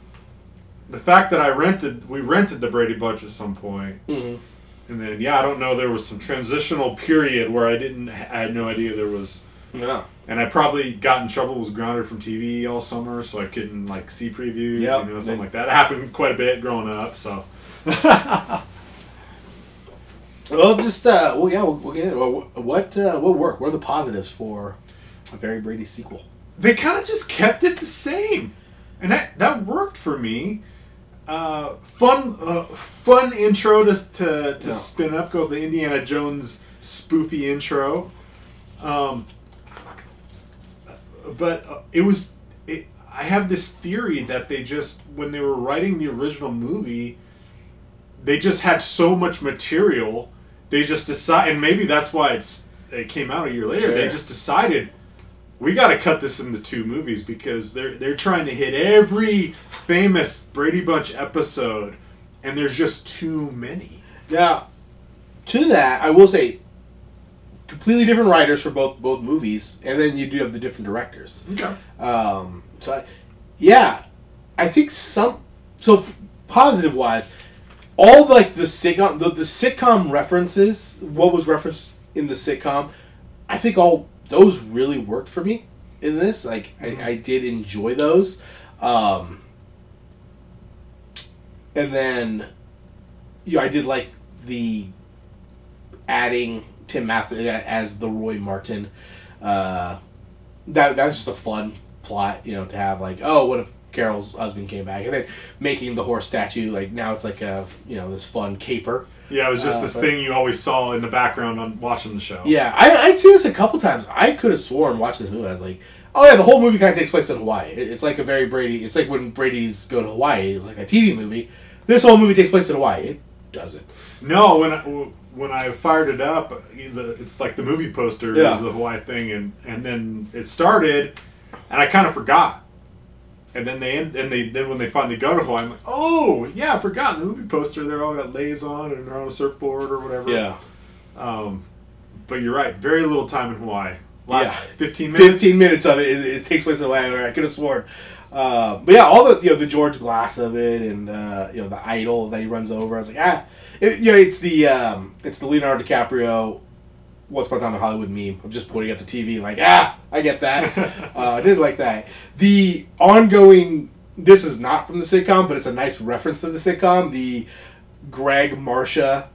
The fact that I rented, we rented the Brady Bunch at some point, Mhm. and then yeah, I don't know. There was some transitional period where I didn't, I had no idea there was, Yeah. And I probably got in trouble. Was grounded from TV all summer, so I couldn't like see previews. Yep. You know, something like that. It happened quite a bit growing up. So Well, just uh, well, yeah, we'll, we'll get it. Well, What uh, what work? What are the positives for a very Brady sequel? they kind of just kept it the same, and that that worked for me. Uh, fun, uh, fun intro to to, to Yeah. spin up. Go the Indiana Jones spoofy intro. Um, but uh, it was. It, I have this theory that they just when they were writing the original movie, they just had so much material. They just decide, and maybe that's why it's it came out a year later. They just decided we got to cut this into two movies because they're they're trying to hit every famous Brady Bunch episode, and there's just too many. Now, to that, I will say, completely different writers for both both movies, and then you do have the different directors. Okay. Um, so, I- yeah, I think some. So f- positive wise, all like the sitcom the, the sitcom references, what was referenced in the sitcom, I think all those really worked for me in this. Like I, I did enjoy those. Um, and then, you know, I did like the adding Tim Matheson as the Roy Martin. Uh, that that's just a fun plot, you know, to have like, oh, what if Carol's husband came back, and then making the horse statue like now it's like a you know this fun caper. Yeah, it was just Uh, this but- thing you always saw in the background on watching the show. Yeah, I I'd seen this a couple times. I could have sworn watching this movie. I was like, oh yeah, the whole movie kind of takes place in Hawaii. It- It's like a very Brady. It's like when Brady's go to Hawaii. It's like a TV movie. This whole movie takes place in Hawaii. It doesn't. No, when I, when I fired it up, it's like the movie poster Yeah. is the Hawaii thing, and and then it started, and I kind of forgot. And then they end, and they then when they finally go to Hawaii, I'm like, oh yeah, I forgot the movie poster. They're all got leis on and they're on a surfboard or whatever. Um, but you're right. Very little time in Hawaii. Last Yeah. 15 minutes. 15 minutes of it, it, it takes place in Hawaii. I could have sworn. Uh, but yeah, all the you know the George Glass of it, and uh, you know the idol that he runs over. I was like, ah, it, you know, it's the um, it's the Leonardo DiCaprio. Once Upon a Time in Hollywood meme of just pointing at the TV like, ah, I get that. uh, I did like that. The ongoing. This is not from the sitcom, but it's a nice reference to the sitcom. The Greg Marcia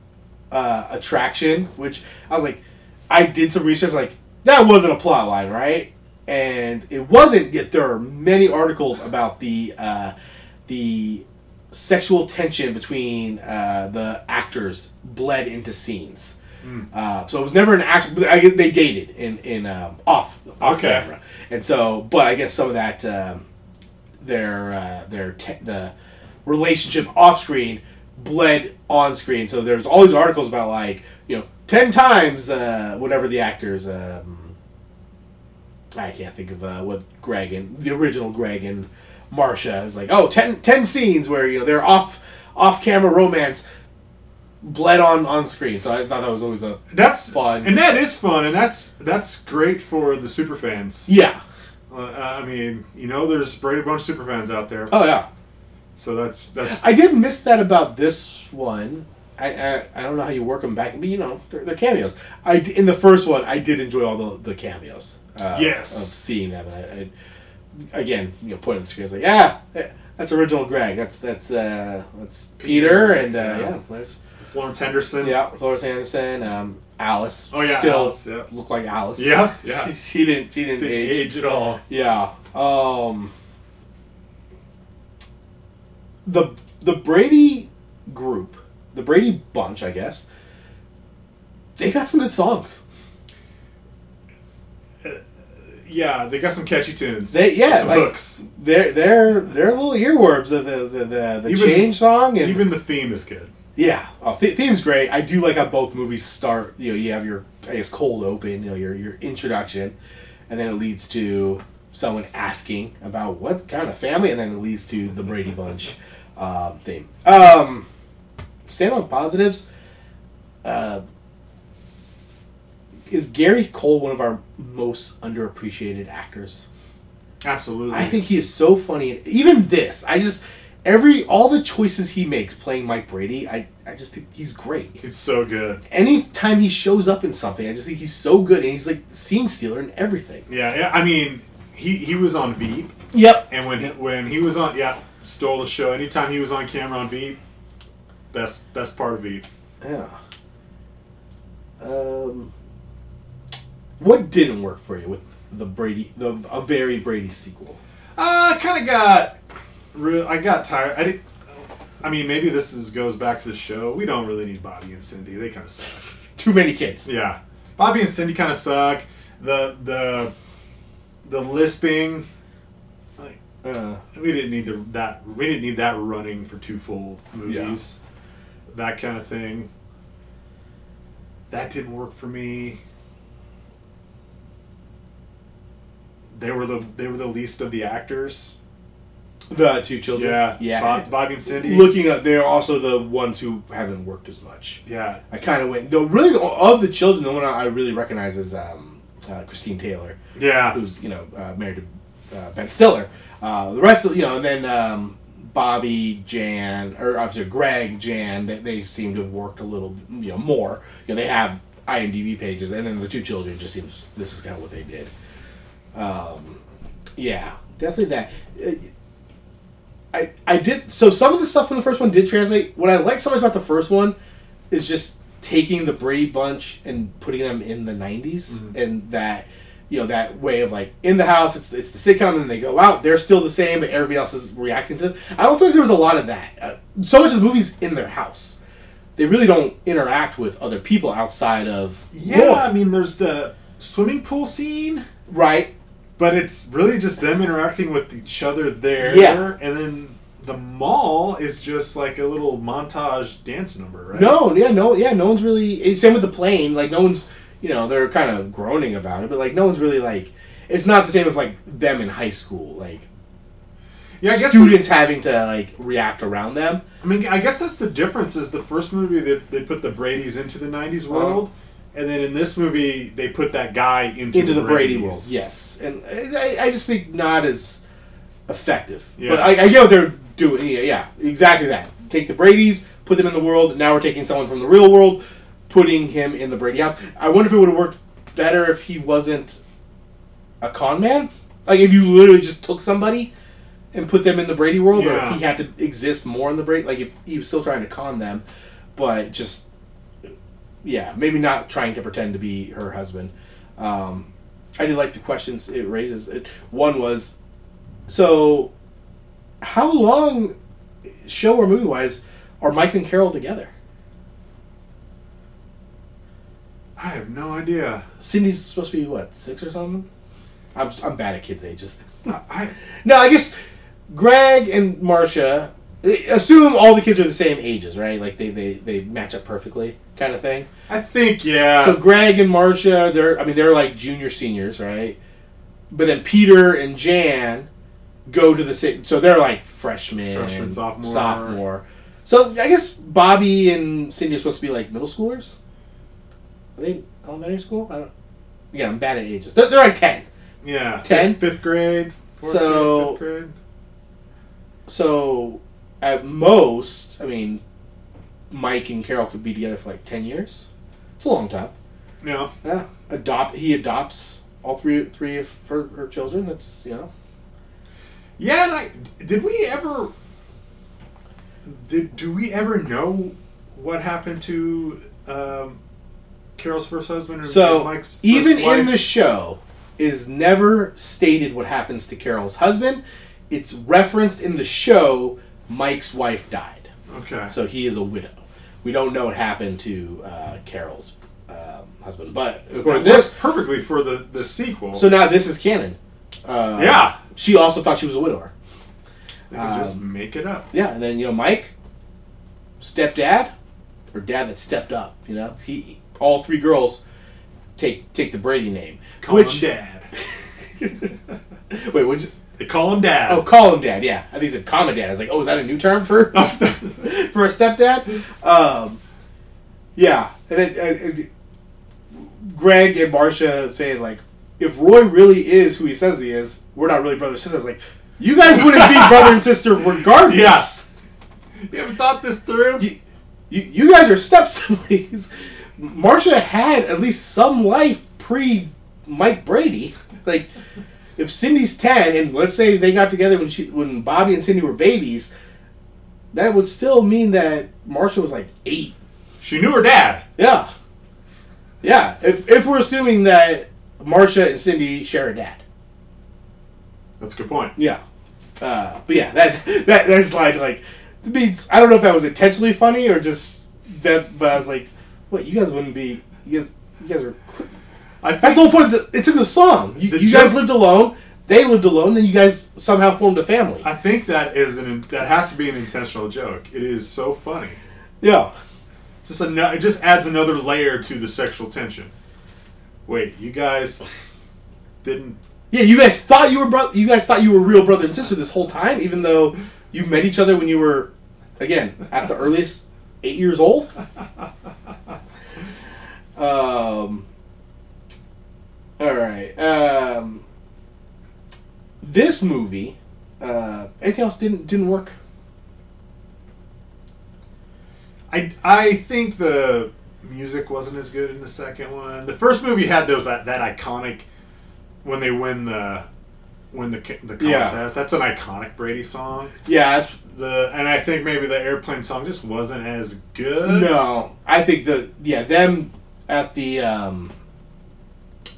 uh, attraction, which I was like, I did some research, like that wasn't a plot line, right? And it wasn't. Yet there are many articles about the uh, the sexual tension between uh, the actors bled into scenes. Uh, so it was never an act. I they dated in in um, off off Okay. camera, and so but I guess some of that um, their uh, their te- the relationship off screen bled on screen. So there's all these articles about like you know ten times uh, whatever the actors. Um, I can't think of uh, what Greg and the original Greg and Marcia is like. Oh, 10, 10 scenes where you know they're off off camera romance bled on on screen. So I thought that was always a That's Fun. and that is fun, and that's that's great for the super fans. yeah. Uh, I mean, you know, there's Brady Bunch super fans out there, Oh yeah. so that's that's I did miss that about this one. I, I, I don't know how you work them back, but you know they're, they're cameos. I in the first one I did enjoy all the, the cameos. Uh, Yes. of seeing them, and I, I again you know pointing at the screen, I was like, yeah, eh, that's original Greg. That's that's uh, that's Peter, and uh, Yeah. yeah, Florence Henderson. yeah, Florence Henderson. um, Alice. Oh, yeah, still Alice, yeah. look like Alice. Yeah, yeah. She, she didn't she didn't, Didn't age. age at all. Yeah. Um the the Brady group, the Brady bunch, I guess. They got some good songs. Yeah, they got some catchy tunes. They- yeah, some like- hooks. They're they're they're little earworms of the the the, the Even- change song and Even the theme is good. yeah, oh, th- theme's great. I do like how both movies start. You know, you have your I guess cold open, you know, your your introduction, and then it leads to someone asking about what kind of family, and then it leads to the Brady Bunch um, theme. Um, stand on positives. Uh, is Gary Cole one of our most underappreciated actors? Absolutely. I think he is so funny. Even this, I just every all the choices he makes playing Mike Brady, I I just think he's great. he's so good. Anytime he shows up in something, I just think he's so good, and he's like scene stealer and everything. Yeah, yeah. I mean, he he was on Veep, Yep. and when he, when he was on, yeah, stole the show. Anytime he was on camera on Veep, best best part of Veep. Yeah. Um, what didn't work for you with the Brady, the a very Brady sequel? Uh, I kind of got real. I got tired. I did. I mean, maybe this is goes back to the show. We don't really need Bobby and Cindy. They kind of suck. Too many kids. Yeah, Bobby and Cindy kind of suck. The the the lisping. Like, Uh, we didn't need to, that. We didn't need that running for two full movies. That kind of thing. That didn't work for me. They were the they were the least of the actors. the two children. Yeah, Yeah. Bob, Bobby and Cindy. Looking at, they're also the ones who haven't worked as much. yeah, I kind of went. No, really, the- of the children, the one I really recognize is um, uh, Christine Taylor, yeah. who's you know uh, married to uh, Ben Stiller. Uh, the rest of you know, and then um, Bobby, Jan, or I'm sorry, Greg, Jan. They, they seem to have worked a little, you know, more. You know, they have IMDb pages, and then the two children just seems this is kind of what they did. Um, yeah, definitely that. Uh, I I did so some of the stuff from the first one did translate. What I like so much about the first one is just taking the Brady Bunch and putting them in the '90s, and that you know that way of like in the house, it's it's the sitcom, and then they go out, they're still the same, but everybody else is reacting to. Them. I don't think there was a lot of that. Uh, so much of the movies in their house, they really don't interact with other people outside of Yeah, Roy. I mean, there's the swimming pool scene, right. But it's really just them interacting with each other there. Yeah. and then the mall is just like a little montage dance number, right? No, yeah, no, yeah, no one's really. Same with the plane. Like no one's, you know, they're kind of groaning about it, but like no one's really like. It's not the same as like them in high school, like yeah, I guess. students having to like react around them. I mean, I guess that's the difference. Is the first movie that they put the Brady's into the '90s world, uh-huh. And then in this movie they put that guy into, into the, Brady Brady's. world. Yes, and I, I just think not as effective. Yeah. But I, I get what they're doing. Yeah, yeah, exactly that. Take the Brady's, put them in the world. Now we're taking someone from the real world, putting him in the Brady house. I wonder if it would have worked better if he wasn't a con man. Like if you literally just took somebody and put them in the Brady world, or if he had to exist more in the Brady. Like if he was still trying to con them, but just yeah, maybe not trying to pretend to be her husband. Um, I did like the questions it raises. It, one was, so how long, show or movie wise, are Mike and Carol together? I have no idea. Cindy's supposed to be what six or something. I'm I'm bad at kids' ages. I no, I guess Greg and Marcia assume all the kids are the same ages, right? Like they they, they match up perfectly, kind of thing. I think yeah. So Greg and Marcia, they're I mean they're like junior seniors, right? But then Peter and Jan go to the same, so they're like freshmen, Freshman, sophomore. sophomore. So I guess Bobby and Cindy are supposed to be like middle schoolers. Are they elementary school? I don't. Yeah, I'm bad at ages. They're, they're like ten. yeah. Ten? Fifth grade. Fourth So- grade, fifth grade. So at most, I mean, Mike and Carol could be together for like ten years. It's a long time. No. Yeah, adopt. He adopts all three three of her, her children. That's you know. Yeah, and I did we ever did do we ever know what happened to um, Carol's first husband or So Mike's first even wife? in the show, is never stated what happens to Carol's husband. It's referenced in the show. Mike's wife died, okay. so he is a widow. We don't know what happened to uh, Carol's um, husband, but according that to works this, perfectly for the the sequel. so now this is canon. Uh, yeah, she also thought she was a widower. they can just um, make it up. Yeah, and then you know Mike, stepdad, or dad that stepped up. You know, he all three girls take take the Brady name. Call which Dad. wait, would you? They call him Dad. Oh, call him dad. Yeah, I think he said comma dad. I was like, oh, is that a new term for for a stepdad? Um, yeah, and then uh, Greg and Marcia saying like, if Roy really is who he says he is, we're not really brother and sister. I was like, you guys wouldn't be brother and sister regardless. Yeah. You haven't thought this through? You, you, you guys are step siblings. Marcia had at least some life pre Mike Brady. Like, if Cindy's ten, and let's say they got together when she when Bobby and Cindy were babies, that would still mean that Marcia was like eight. She knew her dad. Yeah, yeah. If if we're assuming that Marcia and Cindy share a dad. That's a good point. Yeah. Uh, but yeah, that that that slide like to me, I don't know if that was intentionally funny or just that. But I was like, "What? You guys wouldn't be? You guys, you guys are." I That's the whole point. Of the, it's in the song. You, The you guys lived alone. They lived alone. Then you guys somehow formed a family. I think that is an that has to be an intentional joke. It is so funny. yeah. Just a, it just adds another layer to the sexual tension. Wait, you guys didn't? Yeah. You guys thought you were bro- You guys thought you were real brother and sister this whole time, even though you met each other when you were, again, at the earliest eight years old. Um. All right. Um. This movie. Uh, anything else didn't didn't work? I I think the music wasn't as good in the second one. The first movie had those that, that iconic when they win the win the the Yeah. contest. That's an iconic Brady song. Yeah. The and I think maybe the airplane song just wasn't as good. no, I think the yeah them at the um.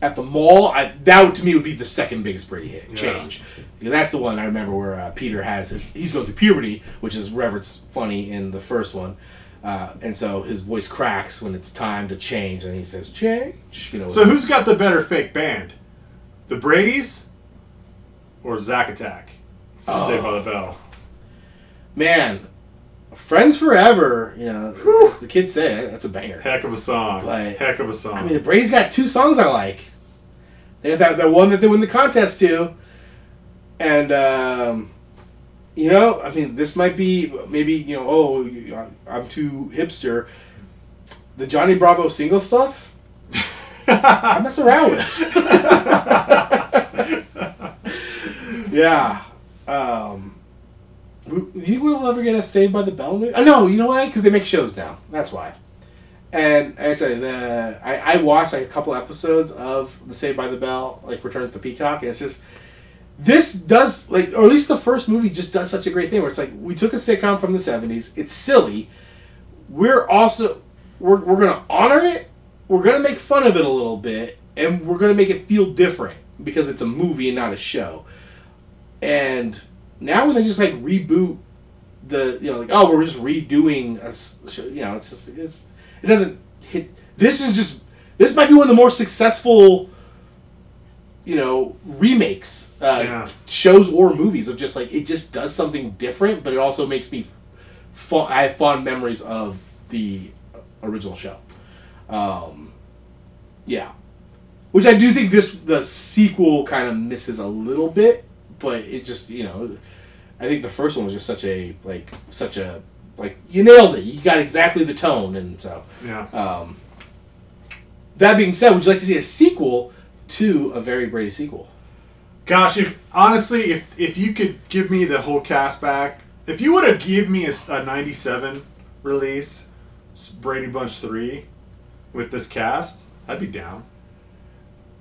At the mall, I, that to me would be the second biggest Brady hit Yeah. change. Because that's the one I remember where uh, Peter has he's going through puberty, which is referenced funny in the first one, uh, and so his voice cracks when it's time to change, and he says change. You know. So who's got the better fake band? The Brady's or Zack Attack? Oh. Saved by the Bell. man, friends forever. You know, as the kids say that's a banger. Heck of a song. But- Heck of a song. I mean, the Brady's got two songs I like. They that, that one that they win the contest to, and um, you know, I mean, this might be maybe you know, oh, I'm too hipster. The Johnny Bravo single stuff, I mess around with. yeah. Um, w- you think we'll ever get a Saved by the Bell movie? Oh, no, you know why? Because they make shows now. That's why. And I tell you, the I, I watched like a couple episodes of the Saved by the Bell, like Returns to Peacock, it's just this does like, or at least the first movie just does such a great thing where it's like we took a sitcom from the '70s, it's silly. We're also we're we're gonna honor it, we're gonna make fun of it a little bit, and we're gonna make it feel different because it's a movie and not a show. And now when they just like reboot the you know like oh we're just redoing a you know it's just it's it doesn't hit this is just this might be one of the more successful you know remakes, uh, Yeah. shows or movies of just like it just does something different, but it also makes me. Fa- I have fond memories of the original show. Um, yeah, which I do think this the sequel kind of misses a little bit, but it just you know, I think the first one was just such a like such a like you nailed it. You got exactly the tone, and so Yeah. um, that being said, would you like to see a sequel to a very Brady sequel? Gosh, if honestly, if if you could give me the whole cast back, if you would have give me a '97 release, Brady Bunch three, with this cast, I'd be down.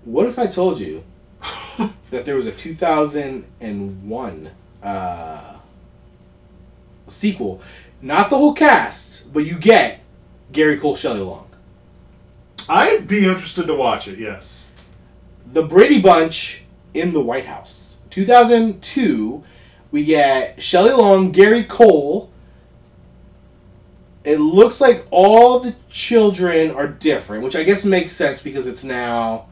What if I told you that there was a 2001 uh, sequel, not the whole cast, but you get Gary Cole, Shelley Long, I'd be interested to watch it. Yes. the Brady Bunch in the White House, 2002. We get Shelley Long, Gary Cole. It looks like all the children are different, which I guess makes sense because it's now.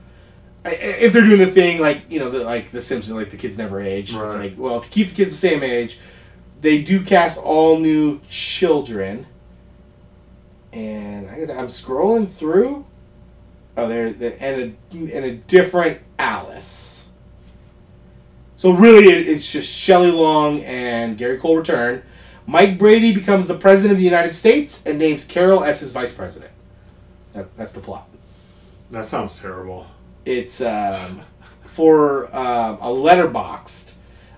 If they're doing the thing like you know, the, like the Simpsons, like the kids never age. It's like, well, if you keep the kids the same age, they do cast all new children. And I, I'm scrolling through. Oh, there, there and a and a different Alice. So really, it, it's just Shelley Long and Gary Cole return. Mike Brady becomes the president of the United States and names Carol as his vice president. That, that's the plot. That sounds terrible. It's um, for uh, a Letterboxd.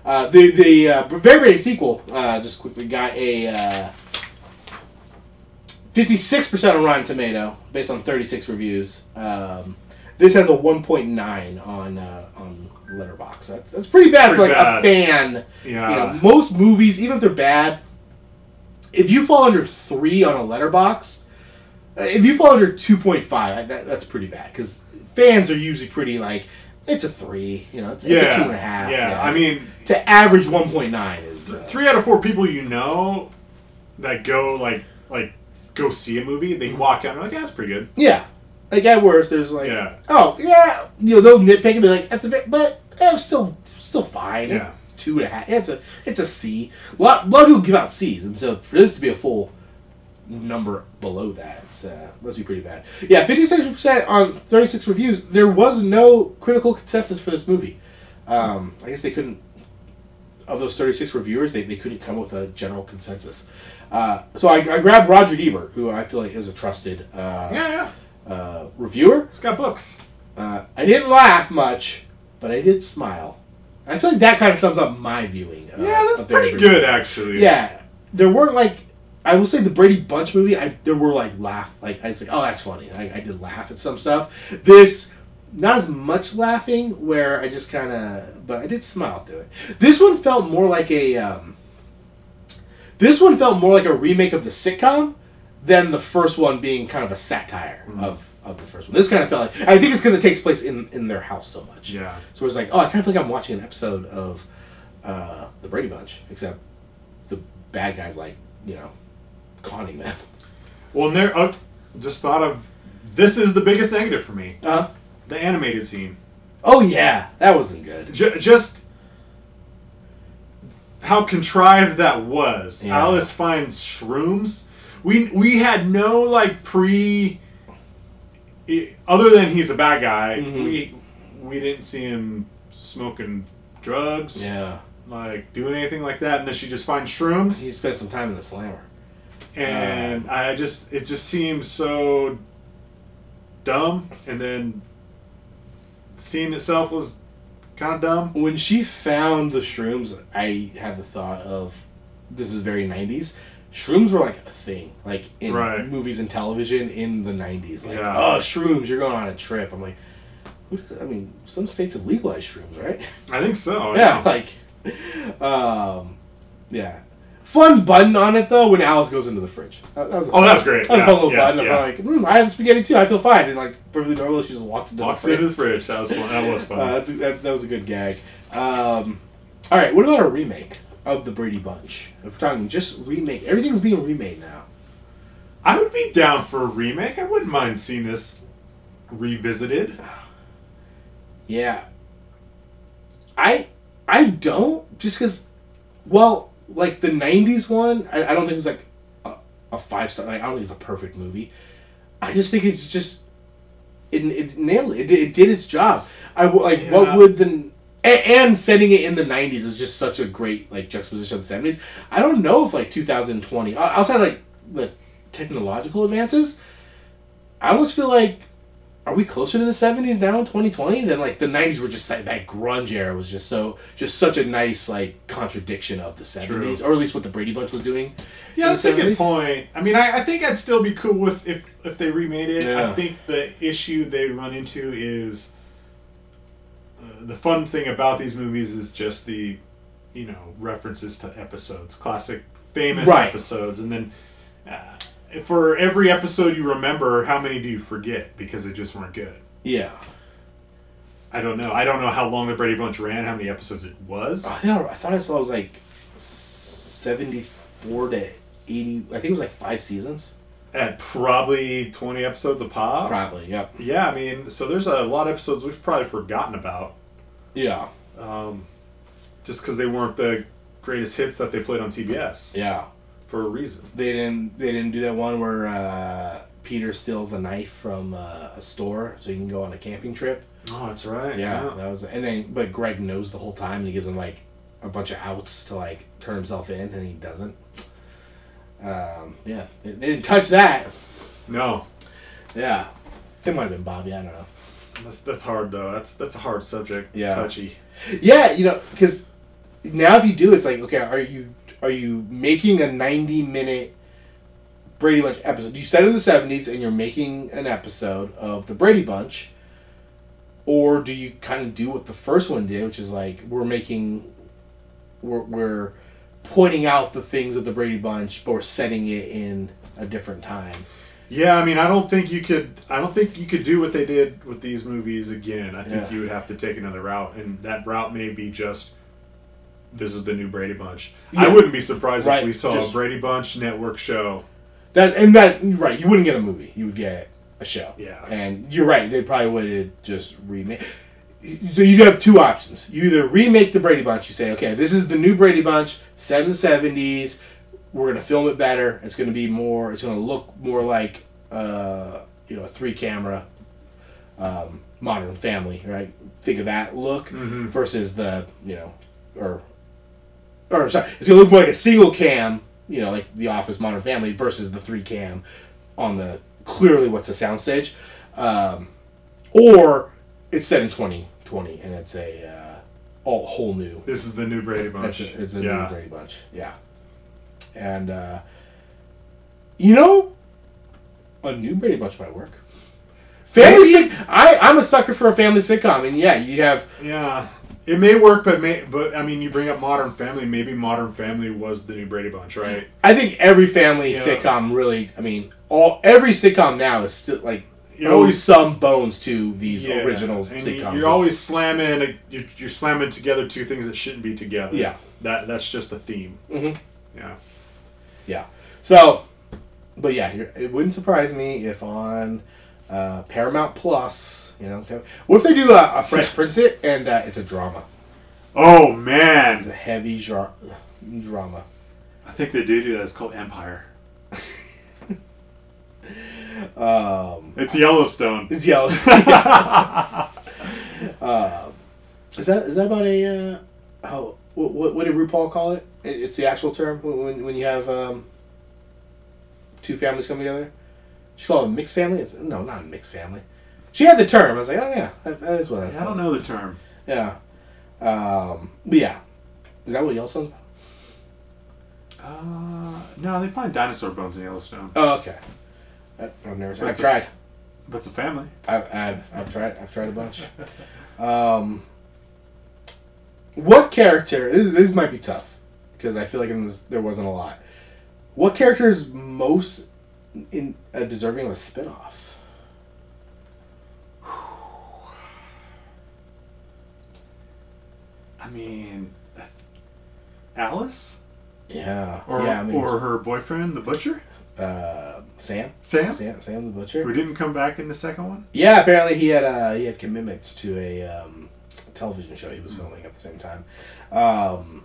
Uh, the the uh, very Brady sequel uh, just quickly got a fifty six percent on Rotten Tomato based on thirty six reviews. Um, this has a one point nine on uh, on Letterbox. That's that's pretty bad Pretty for like bad. a fan. Yeah. You know, most movies, even if they're bad, if you fall under three on a letterbox, uh, if you fall under two point five, that, that's pretty bad because fans are usually pretty like it's a three. You know, it's, it's a two and a half. Yeah. I mean, to average one point nine is uh, three out of four people you know that go like like go see a movie, they Mm-hmm. walk out and like, yeah, that's pretty good. yeah. Like at worst, there's like Yeah. oh yeah, you know they'll nitpick and be like at the but eh, it's still still fine. Yeah. Two and a half. It's a it's a C. A lot, a lot of people give out C's, and so for this to be a full number below that, it's, uh, must be pretty bad. Yeah, fifty six percent on thirty six reviews. There was no critical consensus for this movie. Um, I guess they couldn't. Of those thirty six reviewers, they, they couldn't come with a general consensus. Uh, so I, I grabbed Roger Ebert, who I feel like is a trusted uh, Yeah, yeah. uh, reviewer. He's got books. Uh, I didn't laugh much, but I did smile. I feel like that kind of sums up my viewing. Uh, Yeah, that's pretty good actually. Yeah, there weren't like I will say the Brady Bunch movie. I there were like laugh like I was like oh that's funny. I, I did laugh at some stuff. This not as much laughing where I just kind of but I did smile through it. This one felt more like a um, this one felt more like a remake of the sitcom than the first one being kind of a satire Mm-hmm. of. Of the first one, this kind of felt like I think it's because it takes place in in their house so much. Yeah. So it's like, oh, I kind of feel like I'm watching an episode of uh, the Brady Bunch, except the bad guys like you know conning them. Well, and there, uh, just thought of this is the biggest negative for me. Uh, The animated scene. oh yeah, that wasn't good. J- just how contrived that was. Yeah. Alice finds shrooms. We we had no like pre. Other than he's a bad guy, Mhm. we we didn't see him smoking drugs, Yeah, like doing anything like that. And then she just finds shrooms, he spent some time in the slammer. And I just it just seems so dumb. And then the scene itself was kind of dumb. When she found the shrooms, I had the thought of this is very '90s. Shrooms were like a thing, like in Right. movies and television in the '90s. Like, Yeah. oh, shrooms, you're going on a trip. I'm like, I mean, some states have legalized shrooms, right? I think so. yeah, like, um, yeah. Fun button on it though when Alice goes into the fridge. That, that was Oh, fun- that was great. That was a fun little yeah, button. yeah. I'm like, mm, I have spaghetti too. I feel fine. And like perfectly normal, she just walks into Walks the fridge. into the fridge. That was fun. That was fun. Uh, that's, that, that was a good gag. Um, all right, what about a remake of the Brady Bunch? If we're talking just remake, everything's being remade now. I would be down for a remake. I wouldn't mind seeing this revisited. Yeah, I I don't just because, well, like the '90s one, I, I don't think it was like a, a five star. Like I don't think it's a perfect movie. I just think it's just it, it nailed it. it. did- It did its job. I like Yeah. what would the and, and setting it in the '90s is just such a great like juxtaposition of the '70s. I don't know if like 2020 outside like the technological advances, I almost feel like are we closer to the 70s now in 2020 than like the 90s were just like that grunge era was just so just such a nice like contradiction of the 70s or at least what the Brady Bunch was doing. Yeah, that's a good point. I mean, I, I think I'd still be cool with if if they remade it. Yeah. I think the issue they run into is uh, the fun thing about these movies is just the you know references to episodes, classic famous Right. episodes, and then. Uh, for every episode you remember, how many do you forget because they just weren't good? Yeah. I don't know. I don't know how long the Brady Bunch ran, how many episodes it was. I thought, I thought I saw it was like 74 to 80 I think it was like 5 seasons. At probably 20 episodes a pop. Probably, yep. Yeah, I mean, so there's a lot of episodes we've probably forgotten about. Yeah. um, just because they weren't the greatest hits that they played on TBS Yeah. For a reason. They didn't they didn't do that one where uh, Peter steals a knife from uh, a store so he can go on a camping trip. Oh, that's right. Yeah, that was and then but Greg knows the whole time and he gives him like a bunch of outs to like turn himself in and he doesn't. Um, yeah, they, they didn't touch that. No, Yeah, it might have been Bobby. I don't know. that's that's hard though. That's that's a hard subject. Yeah. touchy. Yeah, you know, because now if you do, it's like okay, are you are you making a ninety minute Brady Bunch episode? You said in the seventies, and you're making an episode of the Brady Bunch, or do you kind of do what the first one did, which is like we're making we're we're pointing out the things of the Brady Bunch, but we're setting it in a different time. Yeah, I mean, I don't think you could. I don't think you could do what they did with these movies again. I think Yeah. you would have to take another route, and that route may be just. This is the new Brady Bunch. I wouldn't be surprised Right, if we saw just- a Brady Bunch network show. That and that right, you wouldn't get a movie. You would get a show. Yeah. And you're right. They probably would have just remake. So you have two options. You either remake the Brady Bunch. You say, okay, this is the new Brady Bunch, set in the '70s. We're gonna film it better. It's gonna be more. It's gonna look more like, uh, you know, a three camera, um, Modern Family, right? Think of that look versus the you know, or or sorry, it's gonna look more like a single cam, you know, like The Office, Modern Family, versus the three cam on the clearly what's a soundstage, um, or it's set in twenty twenty and it's a uh, all whole new. This is the new Brady Bunch. It's a, it's a yeah. new Brady Bunch, yeah. And uh, you know, a new Brady Bunch might work. Family, Maybe. I I'm a sucker for a family sitcom, and yeah, you have Yeah, it may work, but may but I mean, you bring up Modern Family. Maybe Modern Family was the new Brady Bunch, right? I think every family Yeah. sitcom really. I mean, all every sitcom now is still like You always always some bones to these Yeah, original and you- sitcoms. You're always slamming. You're, you're slamming together two things that shouldn't be together. Yeah. that that's just the theme. Mhm. Yeah, yeah. So, but yeah, you're, it wouldn't surprise me if on uh, Paramount Plus, you know, what if they do a, a Fresh Prince it and uh, it's a drama? Oh man, It's a heavy jar- drama. I think they do do that. It's called Empire. Um, It's Yellowstone. it's yellow. uh, is that is that about a uh, oh what, what what did RuPaul call it? It- It's the actual term when when, when you have um, two families come together. She called it a mixed family. It's, no, not a mixed family. She had the term. I was like, oh yeah, that, that is what that's I don't know the term. Yeah. Um, but yeah, is that what Yellowstone's about? Uh, no, they find dinosaur bones in Yellowstone. Oh, okay. I- I've never. I've a- tried. But it's a family. I've, I've, I've tried I've tried a bunch. Um, what character? This, this might be tough because I feel like in this, there wasn't a lot. What character is most in uh, deserving of a spinoff? I mean, Alice Yeah, or yeah, I mean, or her boyfriend, the butcher, uh, Sam, Sam, Sam, Sam the butcher. who didn't come back in the second one. Yeah, apparently he had uh, he had commitments to a um, television show he was filming at the same time. Um,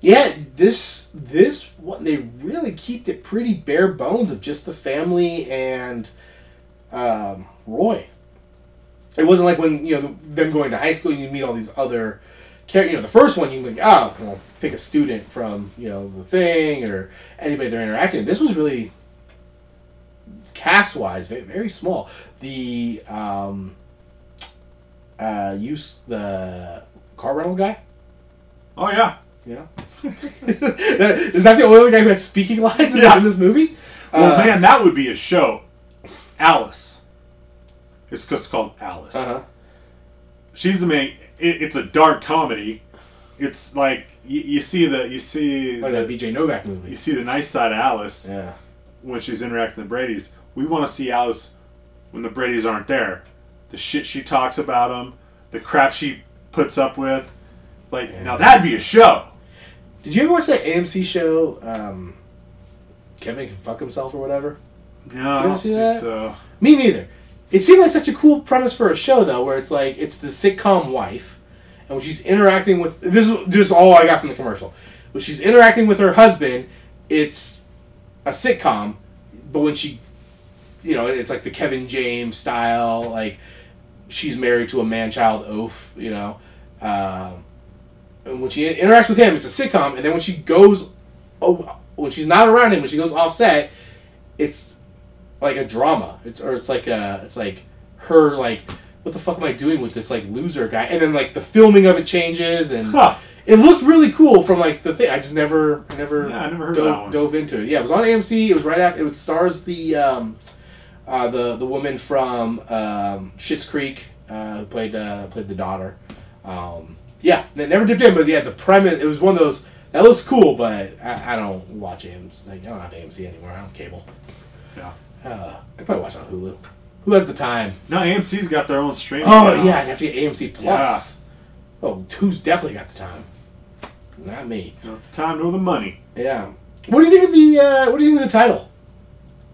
yeah, this this one they really kept it pretty bare bones of just the family and um, Roy. It wasn't like when you know them going to high school and you meet all these other you know the first one you can like oh well, pick a student from you know the thing or anybody they're interacting. with. This was really cast wise very, very small. The um, uh, use the car rental guy. Oh yeah. Yeah. Is that the only other guy who had speaking lines in- Yeah. in this movie? Well, Uh, man, that would be a show. Alice. It's just called Alice. Uh-huh. She's the main. It, it's a dark comedy. It's like you, you see the you see Like the, that BJ Novak movie. you see the nice side of Alice Yeah. when she's interacting with the Brady's. We want to see Alice when the Brady's aren't there. The shit she talks about them, the crap she puts up with. Like now that'd be a show. Did you ever watch that AMC show, um, Kevin Can Fuck Himself or whatever? No, I ever don't see that? so. Me neither. It seemed like such a cool premise for a show, though, where it's like it's the sitcom wife, and when she's interacting with this is just all I got from the commercial. When she's interacting with her husband, it's a sitcom, but when she, you know, it's like the Kevin James style, like she's married to a man-child oaf, you know. Um, and when she interacts with him, it's a sitcom, and then when she goes, oh, when she's not around him, when she goes offset, it's like a drama. It's or it's like a it's like her like what the fuck am I doing with this like loser guy? And then like the filming of it changes and Huh. it looked really cool from like the thing. I just never I never Yeah, I never heard of dove, dove into it. Yeah, it was on AMC. It was right after it stars the um, uh, the the woman from um, Schitt's Creek uh, who played uh, played the daughter. Um, yeah, they never dipped in, but yeah, the premise it was one of those that looks cool, but I, I don't watch AMC. Like I don't have AMC anymore. I don't have cable. Yeah. Uh, I probably watch on Hulu. Who has the time? No, AMC's got their own streaming. Oh now. yeah, I'd have to get AMC Plus. Oh, who's definitely got the time? Not me. Not the time nor the money. Yeah. What do you think of the uh, What do you think of the title?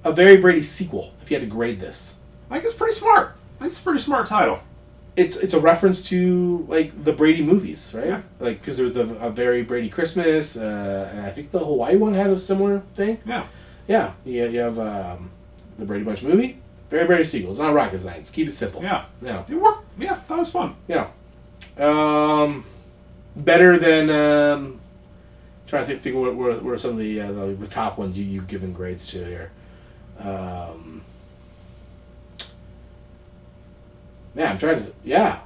A very Brady sequel. If you had to grade this, I think it's pretty smart. I think it's a pretty smart title. It's it's a reference to like the Brady movies, right? Yeah. Like because there was the a very Brady Christmas, uh, and I think the Hawaii one had a similar thing. Yeah. Yeah, you, you have um, the Brady Bunch movie, very Brady sequel. It's not rocket science. Keep it simple. Yeah. Yeah. It worked. Yeah, that was fun. Yeah. Um, better than um, trying to think, think what, what, what are some of the, uh, the the top ones you you've given grades to here. Um, man, I'm trying to yeah.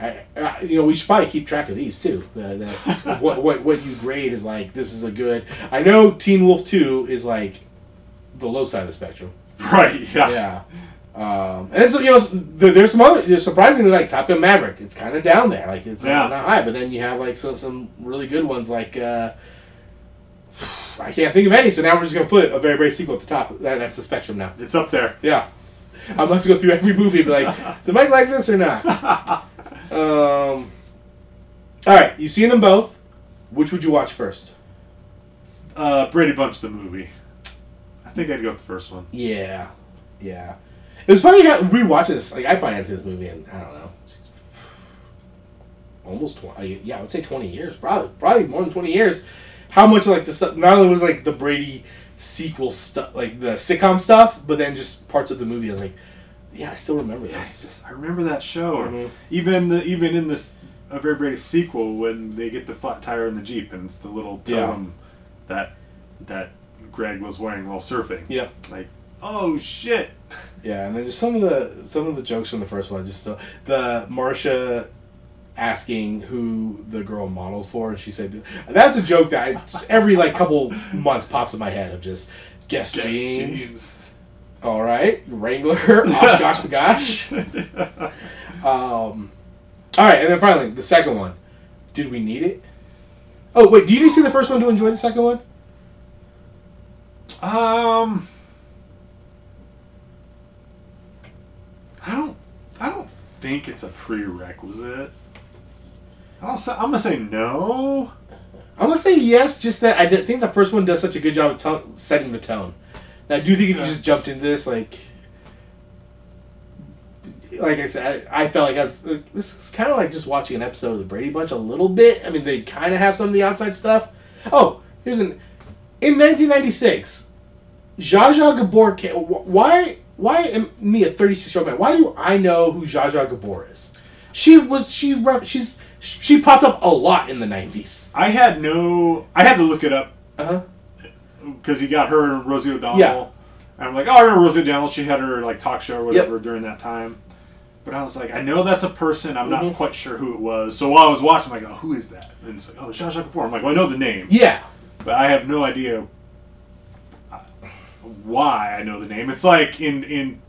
I, I, you know, we should probably keep track of these too. Uh, that, of what, what what you grade is like. This is a good. I know Teen Wolf Two is like the low side of the spectrum. Right. Yeah. Yeah. Um, and it's, you know, there, there's some other, there's surprisingly like Top Gun Maverick. It's kind of down there, like it's Yeah. not high. But then you have like some some really good ones, like uh, I can't think of any. So now we're just gonna put a very very sequel at the top. That, that's the spectrum now. It's up there. Yeah, Have to go through every movie and be like, did Mike like this or not? um, all right, you've seen them both. Which would you watch first? Uh, Brady Bunch the movie. I think I'd go with the first one. Yeah, yeah. It was funny how rewatching this. Like I hadn't this movie in I don't know, almost twenty. Yeah, I would say twenty years. Probably, probably more than twenty years. How much like the stuff? Not only was like the Brady sequel stuff, like the sitcom stuff, but then just parts of the movie. I was like, yeah, I still remember I, this. just, I remember that show. Mhm. Even the, even in this a very Brady sequel when they get the flat tire in the jeep and it's the little Yeah. totem that that Greg was wearing while surfing. Yeah, Like, oh shit. yeah, and then just some of the some of the jokes from the first one. Just the, the Marcia asking who the girl modeled for, and she said that's a joke that I, every like couple months pops in my head of just guess Guess jeans. jeans. All right, Wrangler, OshKosh B'gosh. Um, all right, and then finally the second one. Did we need it? Oh wait, do you see the first one to enjoy the second one? Um, I don't. I don't think it's a prerequisite. I don't. Say, I'm gonna say no. I'm gonna say yes. Just that I did- think the first one does such a good job of to- setting the tone. And I do think if you just jumped into this, like, like I said, I, I felt like I was, this is kind of like just watching an episode of the Brady Bunch a little bit. I mean, they kind of have some of the outside stuff. Oh, here's an in 1996. Zsa Zsa Gabor. Came, why? Why am me a 36 year old man? Why do I know who Zsa Zsa Gabor is? She was she she's she popped up a lot in the 90s. I had no. I had to look it up Uh huh. because he got her and Rosie O'Donnell. Yeah. And I'm like, oh, I remember Rosie O'Donnell. She had her like talk show or whatever during that time. But I was like, I know that's a person. I'm Mhm. not quite sure who it was. So while I was watching, I'm like, oh, who is that? And it's like, oh, Zsa Gabor. I'm like, well, I know the name, Yeah. but I have no idea why I know the name. It's like in in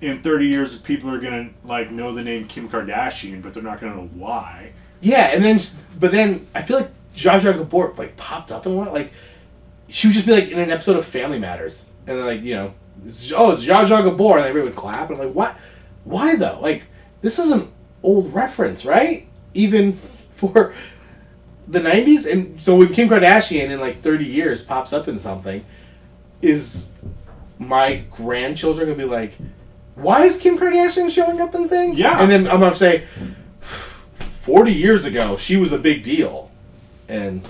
in 30 years, people are gonna like know the name Kim Kardashian, but they're not gonna know why. Yeah, and then but then I feel like Zsa Zsa Gabor like popped up and what like she would just be like in an episode of Family Matters, and then like you know, oh it's Zsa Zsa Gabor, and everybody would clap, and I'm like what? Why though? Like this is an old reference, right? Even for the '90s, and so when Kim Kardashian in like 30 years pops up in something, is my grandchildren gonna be like, why is Kim Kardashian showing up in things? Yeah. and then I'm gonna say. 40 years ago, she was a big deal. And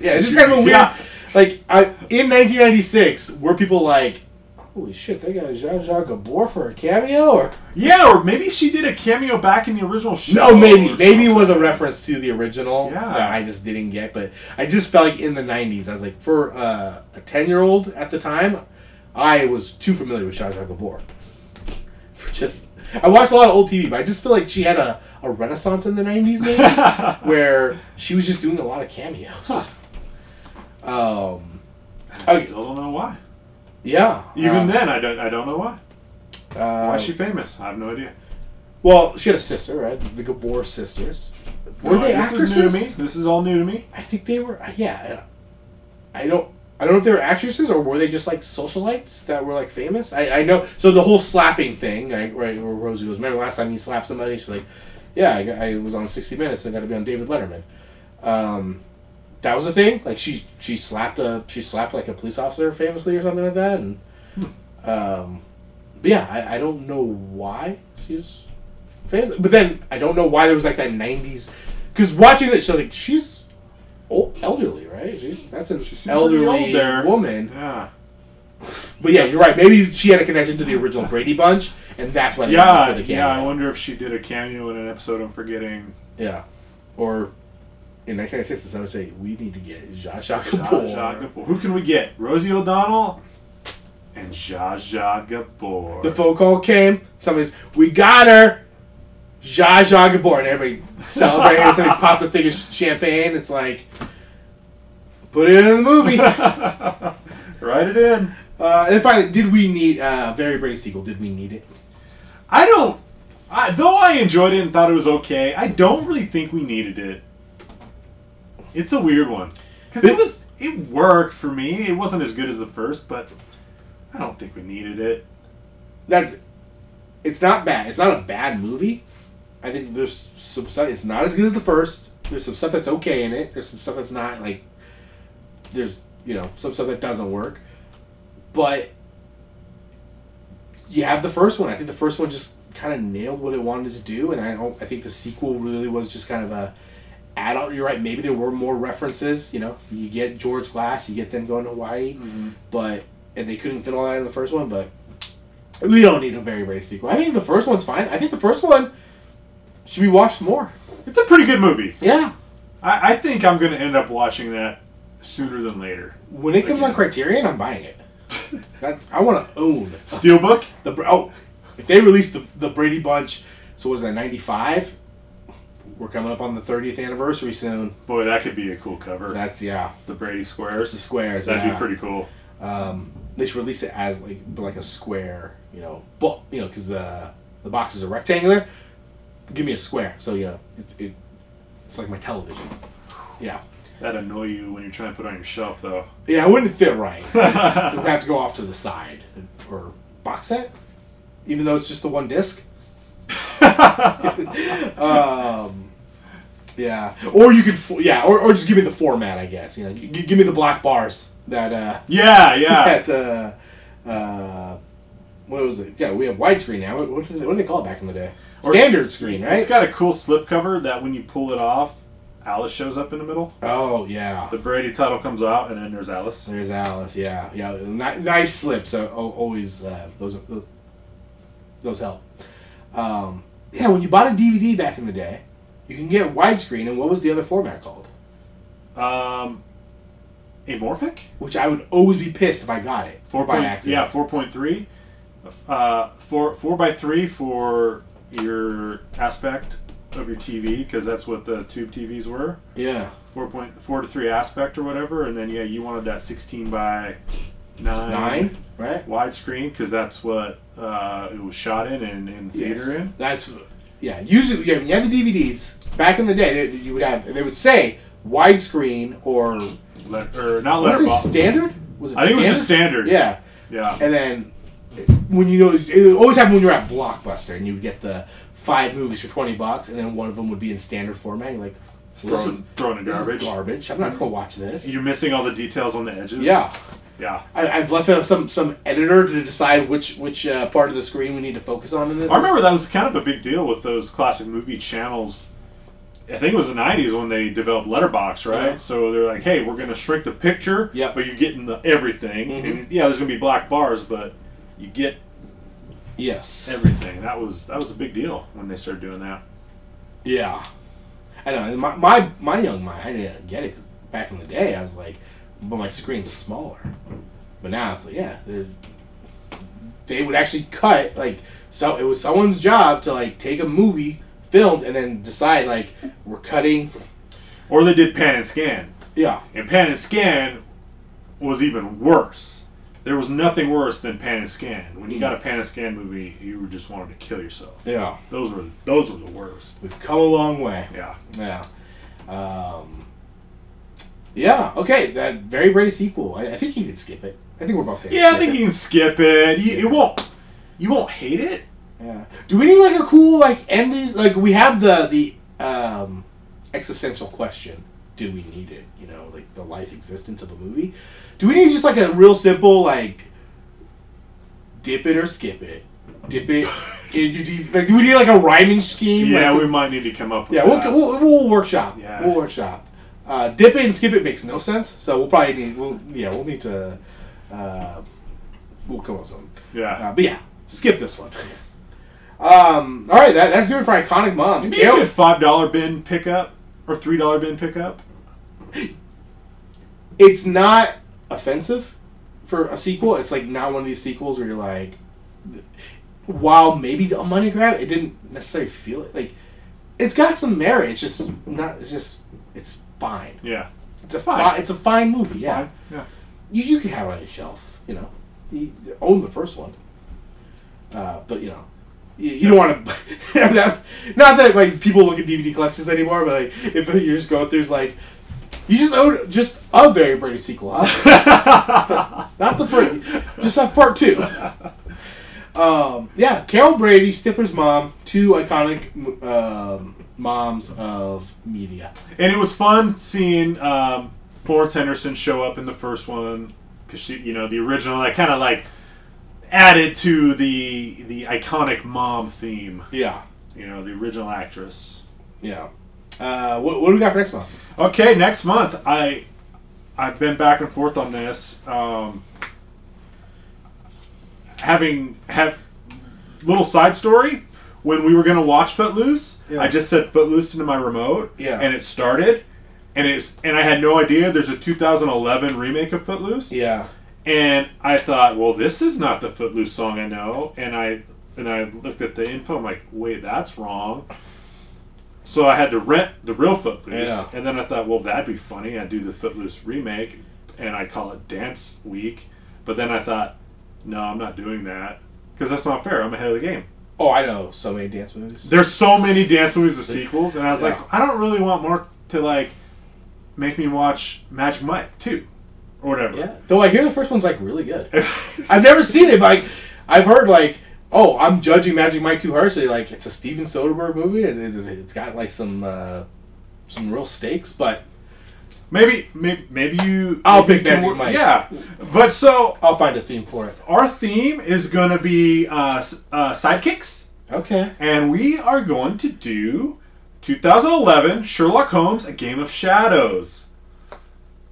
yeah, it's just kind of a weird. Yeah. Like, I, in 1996, were people like, holy shit, they got Zsa Zsa Gabor for a cameo? Or Yeah, or maybe she did a cameo back in the original show. No, maybe. Maybe it was a reference to the original Yeah. that I just didn't get. But I just felt like in the 90s, I was like, for uh, a 10 year old at the time, I was too familiar with Zsa Zsa Gabor. Just. I watched a lot of old TV, but I just feel like she had a, a renaissance in the 90s, maybe, where she was just doing a lot of cameos. Um, I still don't know why. yeah. Even uh, then, I don't. I don't know why. uh, Why is she famous? I have no idea. Well, she had a sister, right? The Gabor sisters. Were No, they this actresses? is new to me. This is all new to me. I think they were. Yeah, I don't. I don't know if they were actresses or were they just like socialites that were like famous. I, I know. So the whole slapping thing, right? right where Rosie goes, "Remember last time you slapped somebody?" She's like, "Yeah, I, I was on 60 Minutes. I got to be on David Letterman." Um, that was a thing. Like she she slapped a she slapped like a police officer famously or something like that. And um, but yeah, I, I don't know why she's famous. But then I don't know why there was like that 90s because watching that, so like she's old, elderly, right? She, that's an She elderly old there. woman. Yeah. But yeah, you're right. Maybe she had a connection to the original Brady Bunch, and that's why they Yeah, for the cameo. yeah. I wonder if she did a cameo in an episode. I'm forgetting. Yeah. Or in 1996, I would say we need to get Zsa Zsa Zsa Gabor. Zsa Gabor. Who can we get? Rosie O'Donnell and Zsa Zsa Gabor. The phone call came. Somebody's, we got her. Zsa Zsa Gabor, and everybody celebrated. somebody popped a thing of champagne. It's like, put it in the movie. Write it in. Uh, and finally, did we need a uh, Very Brady sequel? Did we need it? I don't. I, though I enjoyed it and thought it was okay, I don't really think we needed it. It's a weird one because it was it worked for me. It wasn't as good as the first, but I don't think we needed it. That's. It's not bad. It's not a bad movie. I think there's some stuff. It's not as good as the first. There's some stuff that's okay in it. There's some stuff that's not like. There's you know some stuff that doesn't work, but you have the first one. I think the first one just kind of nailed what it wanted to do, and I don't. I think the sequel really was just kind of a add on. You're right. Maybe there were more references. You know, you get George Glass, you get them going to Hawaii, mm-hmm. but and they couldn't fit all that in the first one. But we don't need a very very sequel. I think the first one's fine. I think the first one should be watched more. It's a pretty good movie. Yeah. I, I think I'm going to end up watching that sooner than later. When it comes on Criterion, I'm buying it. That's I want to own Steelbook. the oh. If they release the the Brady Bunch, so was that '95? We're coming up on the 30th anniversary soon. Boy, that could be a cool cover. That's yeah. the Brady squares. the squares. That'd yeah. be pretty cool. Um, they should release it as like like a square, you know, but you know, because uh, the boxes are rectangular. Give me a square, so you know, it, it it's like my television. Yeah, That annoy you when you're trying to put it on your shelf, though. yeah, it wouldn't fit right. it would have to go off to the side or box set, even though it's just the one disc. um, yeah, or you could, yeah, or, or just give me the format, I guess. You know, G- give me the black bars that. Uh, Yeah, yeah. that uh, uh, what was it? Yeah, we have widescreen now. What, what, did they, what did they call it back in the day? Or Standard screen, right? It's got a cool slip cover that when you pull it off, Alice shows up in the middle. oh yeah. The Brady title comes out, and then there's Alice. There's Alice. Yeah, yeah. Ni- nice slips. Uh, al- always uh, those those- those help. Um, yeah, when you bought a DVD back in the day, you can get widescreen. And what was the other format called? Um, Amorphic? Which I would always be pissed if I got it Four by point, accident. yeah, four point three. Uh, four four by three for your aspect of your TV because that's what the tube TVs were. yeah. Four point four to three aspect or whatever, and then yeah, you wanted that sixteen by nine, Nine, right? widescreen because that's what uh, it was shot in and in theater Yes. in. That's yeah. Usually, yeah. When you had the DVDs back in the day, they, you would have they would say widescreen or Let, or not was it standard? Was it? I think it was just standard. Yeah. Yeah. And then when you know, it always happened when you're at Blockbuster and you would get the five movies for twenty bucks, and then one of them would be in standard format. You're like, This is throwing, thrown in garbage. garbage. I'm not gonna watch this. You're missing all the details on the edges. Yeah, Yeah. I, I've left it up some some editor to decide which which uh, part of the screen we need to focus on in this. I remember that was kind of a big deal with those classic movie channels. I think it was the '90s when they developed Letterbox, right? Yeah. So they're like, "Hey, we're going to shrink the picture, Yep. but you're getting the everything." Mhm. And yeah, there's going to be black bars, but you get Yes. everything. That was that was a big deal when they started doing that. Yeah, I know. My my, my young mind, I didn't get it 'cause back in the day. I was like, but my screen's smaller. But now it's like, yeah, they would actually cut like so. It was someone's job to like take a movie filmed and then decide like we're cutting. Or they did pan and scan, Yeah, and pan and scan was even worse. There was nothing worse than pan and scan. When you got a pan and scan movie, you just wanted to kill yourself. yeah. Those were those were the worst. We've come a long way. Yeah. Yeah. Um, yeah. Okay. That very Brady sequel. I, I think you can skip it. I think we're both saying. Yeah, I think it. you can skip it. You, it won't. You won't hate it. Yeah. Do we need like a cool like ending? Like we have the the um, existential question: Do we need it? You know, like the life existence of a movie. Do we need just like a real simple like dip it or skip it? Dip it. do, like, do we need like a rhyming scheme? Yeah, like, we might need to come up with yeah. that. We'll, we'll, we'll workshop. Yeah. We'll workshop. Uh, dip it and skip it makes no sense. So we'll probably need. We'll, yeah, we'll need to. Uh, we'll come up with something. yeah. Uh, but yeah, skip this one. Um, all right, that, that's doing for iconic moms. Maybe Gail- five dollar bin pickup or three dollar bin pickup. it's not offensive for a sequel. It's like not one of these sequels where you're like, while maybe a money grab, it didn't necessarily feel it. Like, it's got some merit. It's just not. It's just it's fine. Yeah. It's fine. It's a fine movie. It's yeah, fine. Yeah. you you can have it on your shelf. You know, you own the first one. Uh, but you know, you, you don't want to. not that like people look at DVD collections anymore, but like if you're just going through, it's like you just own just a very Brady sequel, huh? not the first, just have part two. Um, yeah, Carol Brady, Stifler's mom, two iconic um, moms of media. And it was fun seeing um, Florence Henderson show up in the first one because she, you know, the original. I kind of like added to the the iconic mom theme. Yeah, You know, the original actress. yeah. Uh, what, what do we got for next month? Okay, next month I I've been back and forth on this. Um, having have little side story when we were gonna watch Footloose, Yeah. I just said Footloose into my remote, Yeah. and it started, and it's and I had no idea there's a 2011 remake of Footloose, Yeah. and I thought, well, this is not the Footloose song I know, and I and I looked at the info, I'm like, wait, that's wrong. So I had to rent the real Footloose, Yeah. and then I thought, well, that'd be funny. I'd do the Footloose remake, and I'd call it Dance Week. But then I thought, no, I'm not doing that because that's not fair. I'm ahead of the game. Oh, I know so many dance movies. There's so many dance movies with sequels, and I was Yeah. like, I don't really want Mark to like make me watch Magic Mike too, or whatever. Yeah. Though I hear the first one's like really good. I've never seen it, but like I've heard like, oh, I'm judging Magic Mike too harshly. Like it's a Steven Soderbergh movie. and it- It's got like some uh, some real stakes, but maybe maybe, maybe you. I'll maybe pick you Magic Mike's. Yeah, but so I'll find a theme for it. our theme is gonna be uh, uh, sidekicks, Okay. and we are going to do 2011 Sherlock Holmes: A Game of Shadows.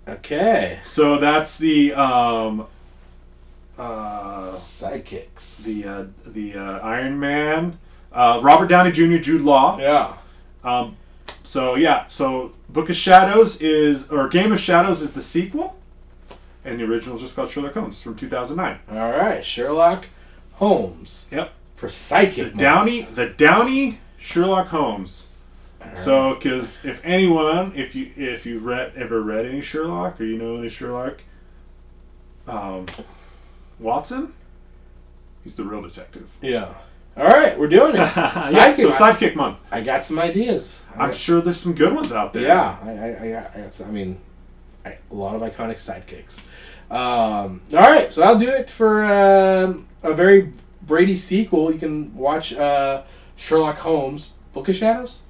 Okay. So that's the um, uh, Sidekicks. the uh, the uh, Iron Man, uh, Robert Downey Jr., Jude Law. yeah. Um, so yeah, so Book of Shadows is or Game of Shadows is the sequel, and the original is just called Sherlock Holmes from 2009. All right. Sherlock Holmes Yep, for Psychic. the Downey the Downey Sherlock Holmes. So, because if anyone, if you if you've read ever read any Sherlock or you know any Sherlock, um, Watson, he's the real detective. Yeah. All right, we're doing it. yeah, so sidekick month. I got some ideas. I'm sure there's some good ones out there. Yeah, I, I, I, got, I, I mean, I, a lot of iconic sidekicks. Um, all right, so I'll do it for um, a very Brady sequel. You can watch uh, Sherlock Holmes, Book of Shadows,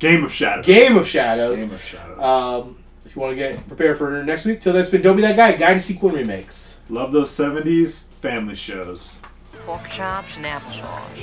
Game of Shadows. Game of Shadows. Game of Shadows. Um, if you want to get prepared for next week, till that's been Don't Be That Guy, Guide to Sequel Remakes. Love those 70s family shows. Pork chops and applesauce.